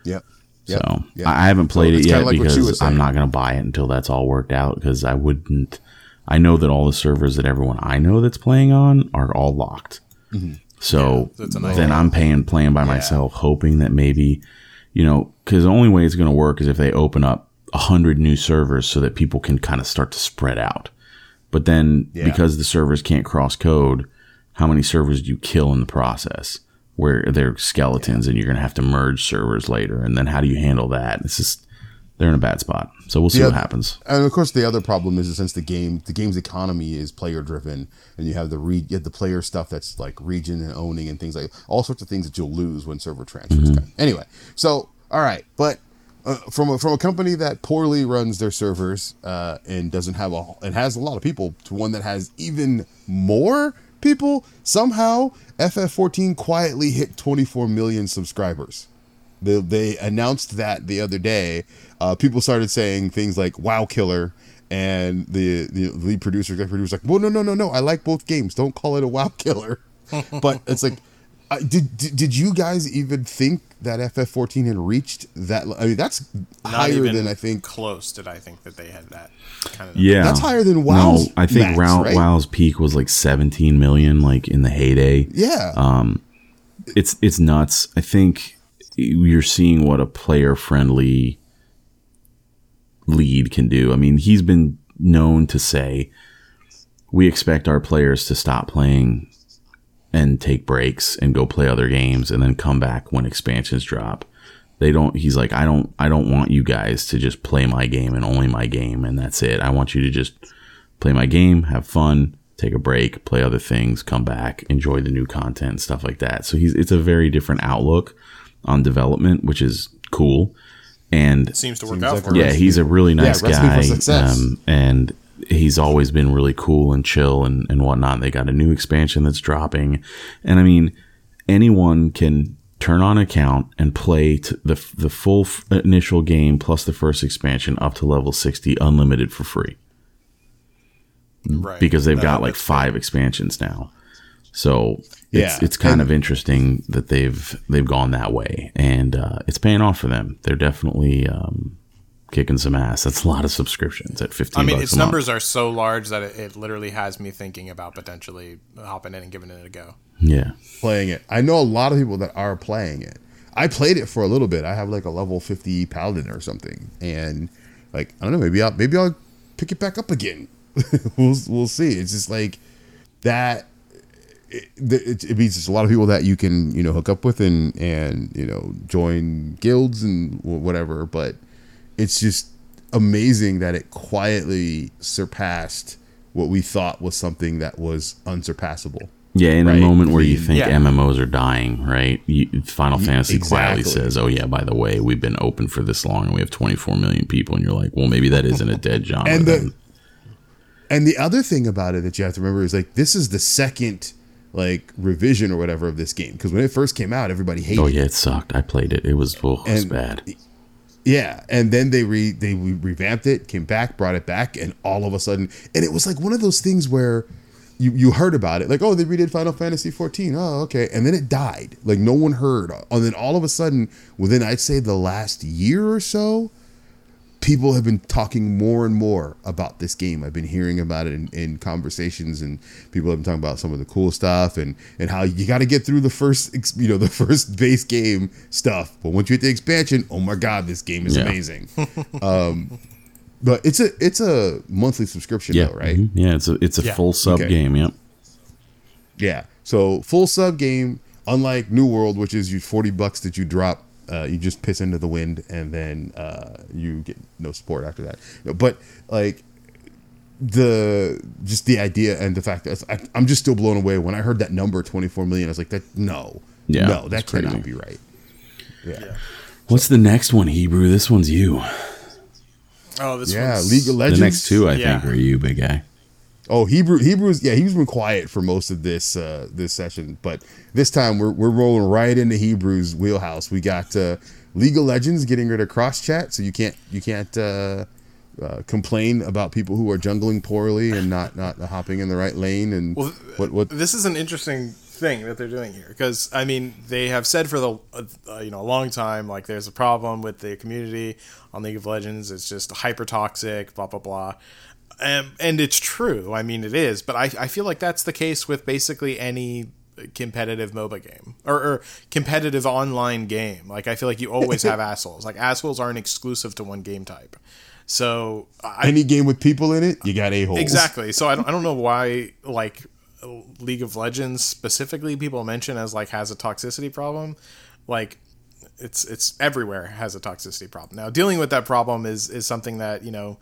yep Yep. So Yep. I I haven't played it's it yet like what you were because I'm not going to buy it until that's all worked out because I wouldn't. I know that all the servers that everyone I know that's playing on are all locked. Mm-hmm. So that's a nice- then I'm paying playing by myself, hoping that maybe you know because the only way it's going to work is if they open up a hundred new servers so that people can kind of start to spread out. But then Yeah. because the servers can't cross code, how many servers do you kill in the process? where they're skeletons and you're going to have to merge servers later. And then how do you handle that? It's just they're in a bad spot. So we'll see Yeah. what happens. And of course, the other problem is since the game, the game's economy is player driven, and you have the re- you have the player stuff that's like region and owning and things like all sorts of things that you'll lose when server transfers. Mm-hmm. come. Anyway, so all right, but uh, from a, from a company that poorly runs their servers uh, and doesn't have a and has a lot of people to one that has even more people, somehow FF14 quietly hit 24 million subscribers. They, they announced that the other day. Uh, people started saying things like "Wow Killer," and the the lead producer, executive producer, was like, "Well, no, no, no, no. I like both games. Don't call it a WoW Killer." but it's like, uh, did, did did you guys even think that FF14 had reached that? I mean, that's Not higher than I think. close did I think that they had that kind of Yeah, That's higher than WoW's No, I think max, WoW, right? WoW's peak was like 17 million, like in the heyday. Yeah, Uh, It's it's nuts. I think you're seeing what a player friendly lead can do. I mean, he's been known to say we expect our players to stop playing and take breaks and go play other games and then come back when expansions drop. They don't he's like I don't I don't want you guys to just play my game and only my game and that's it. I want you to just play my game, have fun, take a break, play other things, come back, enjoy the new content, stuff like that. So he's it's a very different outlook on development, which is cool. And seems to work Seems out like for a yeah, us. he's a really nice recipe for guy. Um, and he's always been really cool and chill and, and whatnot. They got a new expansion that's dropping. And I mean, anyone can turn on account and play t- the, the full f- initial game plus the first expansion up to level 60 unlimited for free right because they've That- got like that's- five expansions now. So it's Yeah, it's kind and- of interesting that they've they've gone that way, and uh, it's paying off for them. They're definitely um, kicking some ass. That's a lot of subscriptions at fifteen. I mean, bucks its a month. numbers are so large that it, it literally has me thinking about potentially hopping in and giving it a go. Yeah, playing it. I know a lot of people that are playing it. I played it for a little bit. I have like a level 50 paladin or something, and like I don't know, maybe I'll maybe I'll pick it back up again. we'll we'll see. It's just like that. It, it, it means there's a lot of people that you can you know hook up with and and you know join guilds and whatever. But it's just amazing that it quietly surpassed what we thought was something that was unsurpassable. yeah. In Right. a moment where you think Yeah. MMOs are dying, right? You, Final Fantasy quietly says, "Oh yeah, by the way, we've been open for this long and we have 24 million people," and you're like, "Well, maybe that isn't a dead genre." And the- then. And the other thing about it that you have to remember is like this is the second like revision or whatever of this game. Because when it first came out, everybody hated oh yeah, it sucked. I played it. It was, oh, it was bad. Yeah, and then they re they revamped it, came back, brought it back, and all of a sudden, and it was like one of those things where you you heard about it, like oh they redid Final Fantasy 14, oh okay, and then it died, like no one heard, and then all of a sudden, within I'd say the last year or so, people have been talking more and more about this game. I've been hearing about it in, in conversations, and people have been talking about some of the cool stuff and and how you got to get through the first, you know, the first base game stuff. But once you hit the expansion, oh my god, this game is Yeah. amazing. um, but it's a it's a monthly subscription, Yeah, though, right? mhm. Yeah, it's a it's a Yeah. full sub Okay. game. Yep. Yeah. So full sub game, unlike New World, which is you forty bucks that you drop, uh, you just piss into the wind, and then uh, you get no support after that. But like the just the idea and the fact that I, I'm just still blown away when I heard that number twenty four million. I was like, that no, Yeah, no, that it's crazy. cannot be right. Yeah. What's the next one, Hebrew? This one's you. Oh, this Yeah, one's- League of Legends. The next two, I Yeah. think, are you, big guy. Oh, Hebrew Hebrews, yeah, he's been quiet for most of this uh this session, but this time we're we're rolling right into Hebrews wheelhouse. We got uh League of Legends getting rid of cross chat, so you can't you can't uh, uh complain about people who are jungling poorly and not not hopping in the right lane and Well, what what this is an interesting thing that they're doing here because I mean they have said for the uh, you know a long time like there's a problem with the community on League of Legends it's just hyper toxic blah blah blah um, and it's true I mean it is but I, I feel like that's the case with basically any competitive MOBA game or, or competitive online game like I feel like you always have assholes like assholes aren't exclusive to one game type so I, any game with people in it, you got a hole. Exactly. So I don't, I don't know why like League of Legends specifically people mention as like has a toxicity problem, like it's it's everywhere has a toxicity problem. Now dealing with that problem is is something that you know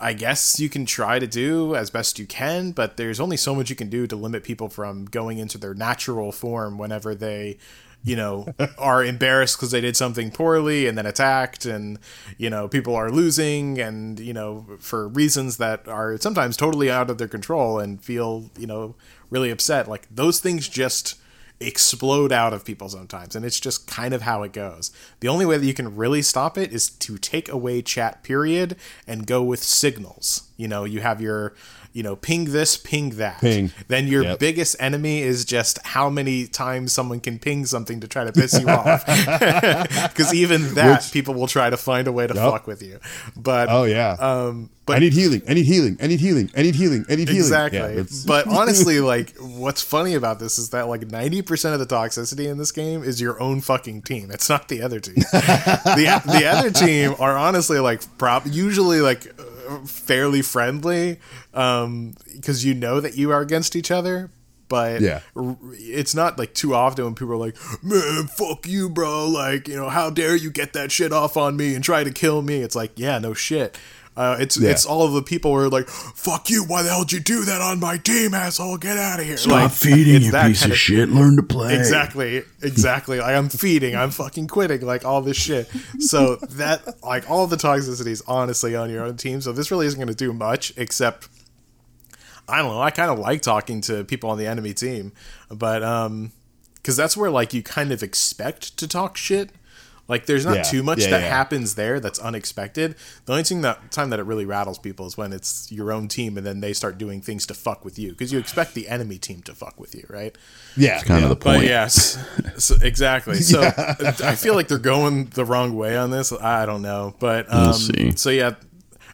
I guess you can try to do as best you can, but there's only so much you can do to limit people from going into their natural form whenever they, you know, are embarrassed because they did something poorly and then attacked, and you know, people are losing, and you know, for reasons that are sometimes totally out of their control and feel, you know, really upset. Like those things just explode out of people sometimes and it's just kind of how it goes. The only way that you can really stop it is to take away chat period and go with signals. You know you have your you know ping this ping that Ping. then your Yep. biggest enemy is just how many times someone can ping something to try to piss you off because even that Which- people will try to find a way to Yep. fuck with you but Oh yeah. um but I need healing. I need healing. I need healing. I need healing. I need healing. Exactly. Yeah, but honestly, like, what's funny about this is that like ninety percent of the toxicity in this game is your own fucking team. It's not the other team. the The other team are honestly like prop usually like fairly friendly, um, because you know that you are against each other. But Yeah. it's not like too often when people are like, "Man, fuck you, bro!" Like, you know, how dare you get that shit off on me and try to kill me? It's like, yeah, no shit. Uh, it's Yeah. it's all of the people who are like, "Fuck you! Why the hell did you do that on my team, asshole? Get out of here!" Stop Like, feeding, you piece kind of shit. Learn to play. Exactly, exactly. Like I'm feeding, I'm fucking quitting, like all this shit. So that, like, all the toxicity is honestly on your own team. So this really isn't going to do much, except I don't know. I kind of like talking to people on the enemy team, but um, because that's where like you kind of expect to talk shit. Like there's not Yeah, too much yeah, that yeah. happens there that's unexpected. The only thing that time that it really rattles people is when it's your own team and then they start doing things to fuck with you because you expect the enemy team to fuck with you, right? yeah, that's Kind yeah. of the But point. yes, so, exactly. So I feel like they're going the wrong way on this. I don't know, but um, We'll see. So yeah,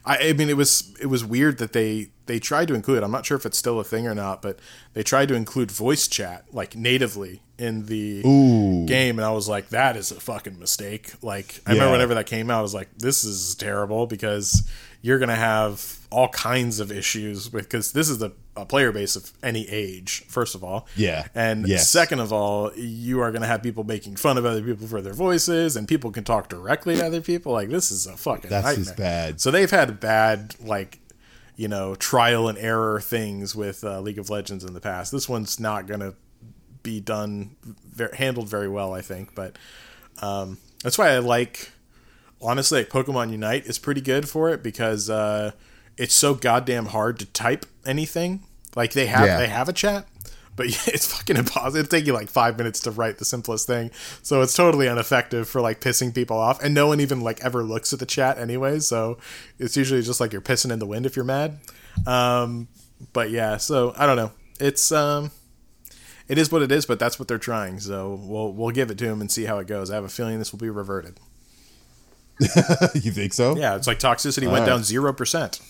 I, I mean it was it was weird that they they tried to include. I'm not sure if it's still a thing or not, but they tried to include voice chat like natively in the Ooh. game, and I was like, that is a fucking mistake. Like I remember Yeah. whenever that came out, I was like, this is terrible because you're gonna have all kinds of issues because this is the a player base of any age. First of all, Yeah. and Yes. second of all, you are going to have people making fun of other people for their voices, and people can talk directly to other people. Like this is a fucking That's nightmare. just bad. So they've had bad like you know trial and error things with uh, League of Legends in the past. This one's not going to be done handled very well, I think. But um, that's why I like honestly like Pokemon Unite is pretty good for it because uh, it's so goddamn hard to type anything. Like they have Yeah. they have a chat, but it's fucking impossible. It'd take you like five minutes to write the simplest thing, so it's totally ineffective for like pissing people off. And no one even like ever looks at the chat anyway, so it's usually just like you're pissing in the wind if you're mad. Um, but yeah, so I don't know. It's um, it is what it is, but that's what they're trying. So we'll we'll give it to them and see how it goes. I have a feeling this will be reverted. you think so? Yeah, it's like toxicity went right. down zero percent.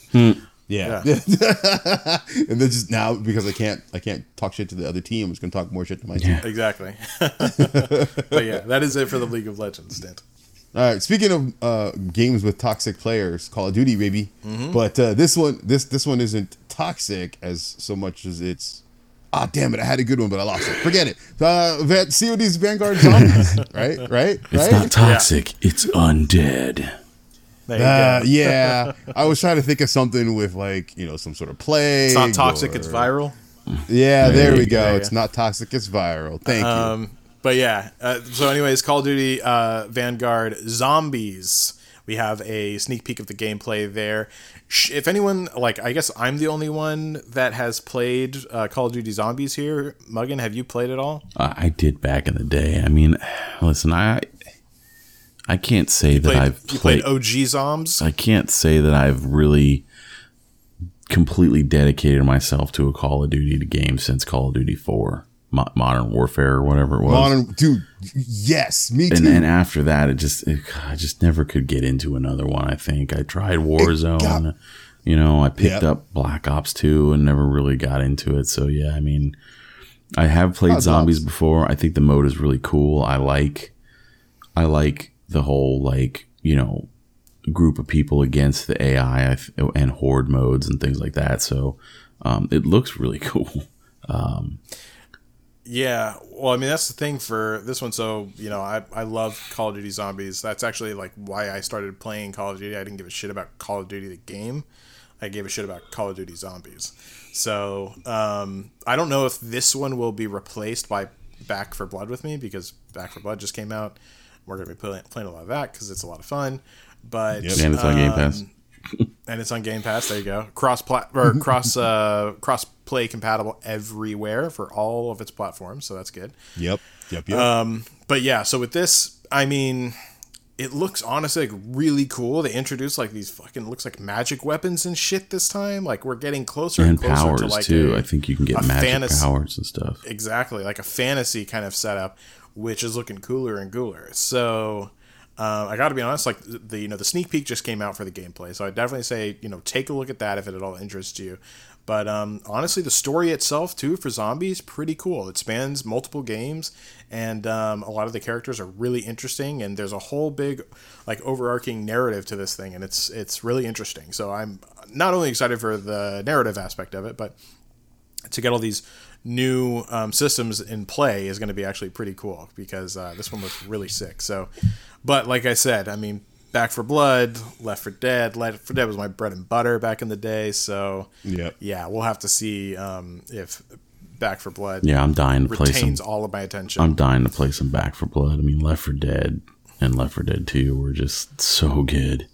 Yeah. and then just now because I can't I can't talk shit to the other team, I'm just gonna talk more shit to my team. Exactly. but yeah, that is it for the League of Legends stint. All right. Speaking of uh, games with toxic players, Call of Duty, baby. Mm-hmm. But uh, this one, this this one isn't toxic as so much as it's. Ah, damn it! I had a good one, but I lost it. Forget it. Uh, Van- COD's Vanguard Zombies, right? Right? It's right? not toxic. It's undead. There you Uh, go. yeah, I was trying to think of something with like you know some sort of play. It's not toxic. It's viral. Yeah, there, There we you go. go. It's not toxic. It's viral. Thank you. Um, but yeah. Uh, so, anyways, Call of Duty uh, Vanguard Zombies. We have a sneak peek of the gameplay there. If anyone like, I guess I'm the only one that has played uh, Call of Duty Zombies here. Muggin, have you played it all? I I did back in the day. I mean, listen, I I can't say that Played, I've you played. played OG Zombs. I can't say that I've really completely dedicated myself to a Call of Duty game since Call of Duty Four, Mo- Modern Warfare, or whatever it was. Modern dude, yes, me too. and, and after that, it just it, I just never could get into another one. I think I tried Warzone. got- you know, I picked Yep. up Black Ops 2 and never really got into it. So yeah, I mean, I have played zombies before. I think the mode is really cool. I like I like the whole like, you know, group of people against the AI and horde modes and things like that. So um, it looks really cool. Yeah, well, I mean that's the thing for this one. So you know, I I love Call of Duty Zombies. That's actually like why I started playing Call of Duty. I didn't give a shit about Call of Duty the game. I gave a shit about Call of Duty Zombies. So um, I don't know if this one will be replaced by Back 4 Blood with me because Back 4 Blood just came out. We're gonna be playing, playing a lot of that because it's a lot of fun. But Yep. And it's on Game um, Pass. And it's on Game Pass. There you go. Cross plat or cross uh, cross play compatible everywhere for all of its platforms. So that's good. Yep. Yep. Yep. Um, but yeah, so with this, I mean, it looks honestly like really cool. They introduced like these fucking looks like magic weapons and shit this time. Like we're getting closer and, And closer powers to like too. a- I think you can get magic fantasy- powers and stuff. exactly like a fantasy kind of setup, which is looking cooler and cooler. So. Um, I got to be honest, like the you know the sneak peek just came out for the gameplay, so I definitely say you know take a look at that if it at all interests you. But um, honestly, the story itself too for zombies pretty cool. It spans multiple games, and um, a lot of the characters are really interesting. And there's a whole big like overarching narrative to this thing, and it's it's really interesting. So I'm not only excited for the narrative aspect of it, but to get all these new um, systems in play is going to be actually pretty cool because uh, this one looks really sick. So, but like I said, I mean, Back 4 Blood, Left 4 Dead. Left 4 Dead was my bread and butter back in the day. So, Yep. yeah, we'll have to see um, if Back 4 Blood Yeah, I'm dying to play some. retains all of my attention. I'm dying to play some Back 4 Blood. I mean, Left 4 Dead and Left 4 Dead Two were just so good.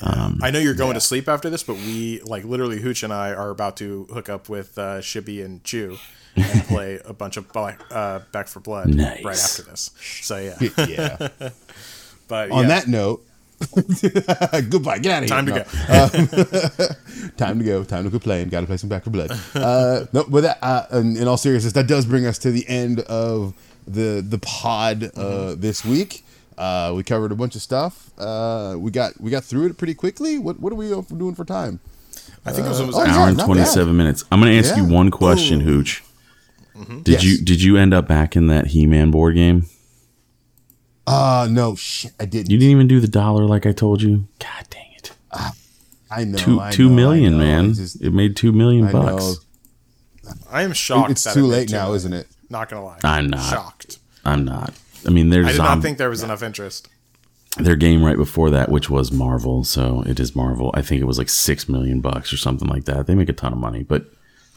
I know you're going to sleep after this, but we like literally Hooch and I are about to hook up with uh, Shibby and Chew and play a bunch of uh, Back 4 Blood Nice. right after this. So yeah, yeah. but On yeah. that note, goodbye. Get out of here. time to No. go. time to go. Time to playing. Got to play some Back 4 Blood. Uh, no, but that, uh, in, in all seriousness, that does bring us to the end of the the pod uh, this week. Uh, we covered a bunch of stuff. Uh, we got we got through it pretty quickly. What what are we doing for time? I think it was almost oh, an Hour and twenty seven minutes. I'm going to ask you one question, Ooh. Hooch. Mm-hmm. Did Yes. you did you end up back in that He Man board game? Uh no, shit, I didn't. You didn't even do the dollar like I told you. God dang it! I know. Two I two know, million, I know. man. I just- it made two million I bucks. know. I am shocked. It's that too it late two now, million. isn't it? Not gonna lie. I'm not. shocked. I'm not. I mean, there's I did zom- not think there was enough interest. their game right before that, which was Marvel. So it is Marvel. I think it was like six million bucks or something like that. They make a ton of money, but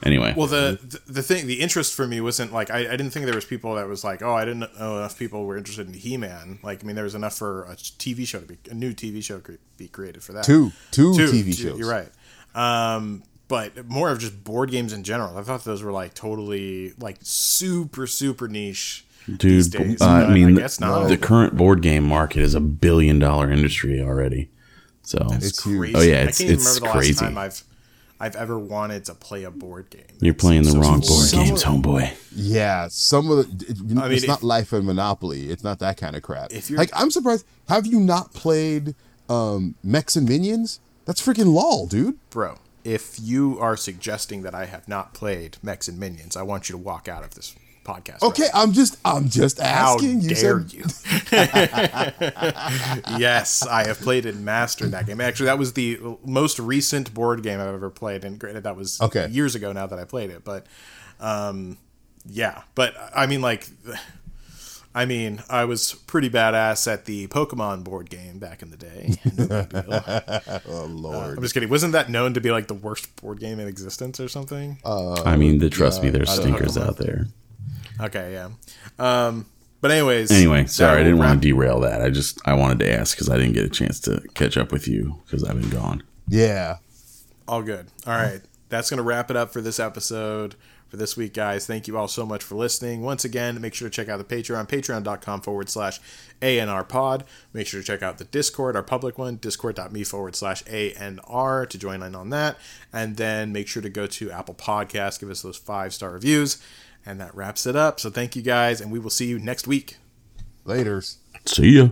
anyway. Well, the the- the thing, the interest for me wasn't like I, I didn't think there was people that was like, oh, I didn't know enough people were interested in He Man. Like, I mean, there was enough for a TV show to be a new TV show to be created for that. Two two Two, TV two, shows. You're right. Um, but more of just board games in general. I thought those were like totally like super super niche. these Dude, days, uh, I mean, I guess not. the current board game market is a billion dollar industry already. So It's crazy. Oh, yeah, I it's- can't even it's remember the crazy. last time I've I've ever wanted to play a board game. you're playing the so wrong board Some games, of- homeboy. Yeah, some of the. It, you know, I mean, it's not Life and Monopoly. It's not that kind of crap. If you're- like, I'm surprised. Have you not played um, Mechs and Minions? That's freaking lol, dude. Bro, if you are suggesting that I have not played Mechs and Minions, I want you to walk out of this podcast. Okay, right I'm just, I'm just How asking. you dare said, you? yes, I have played and mastered that game. Actually, that was the most recent board game I've ever played, and granted, that was Okay. years ago now that I played it. But, um, yeah, but I mean, like, I mean, I was pretty badass at the Pokemon board game back in the day. No. Oh Lord. I'm just kidding. Wasn't that known to be like the worst board game in existence or something? I mean, the, trust me, there's stinkers know. out there. Okay, yeah. Um, but anyways. Anyway, sorry, I didn't wrap- want to derail that. I just I wanted to ask because I didn't get a chance to catch up with you because I've been gone. yeah. All good. All right. That's going to wrap it up for this episode for this week, guys. Thank you all so much for listening. Once again, make sure to check out the Patreon, patreon.com forward slash ANR pod. Make sure to check out the Discord, our public one, discord.me forward slash ANR to join in on that. And then make sure to go to Apple Podcasts, give us those five star reviews. And that wraps it up. So thank you guys, and we will see you next week. Laters. See ya.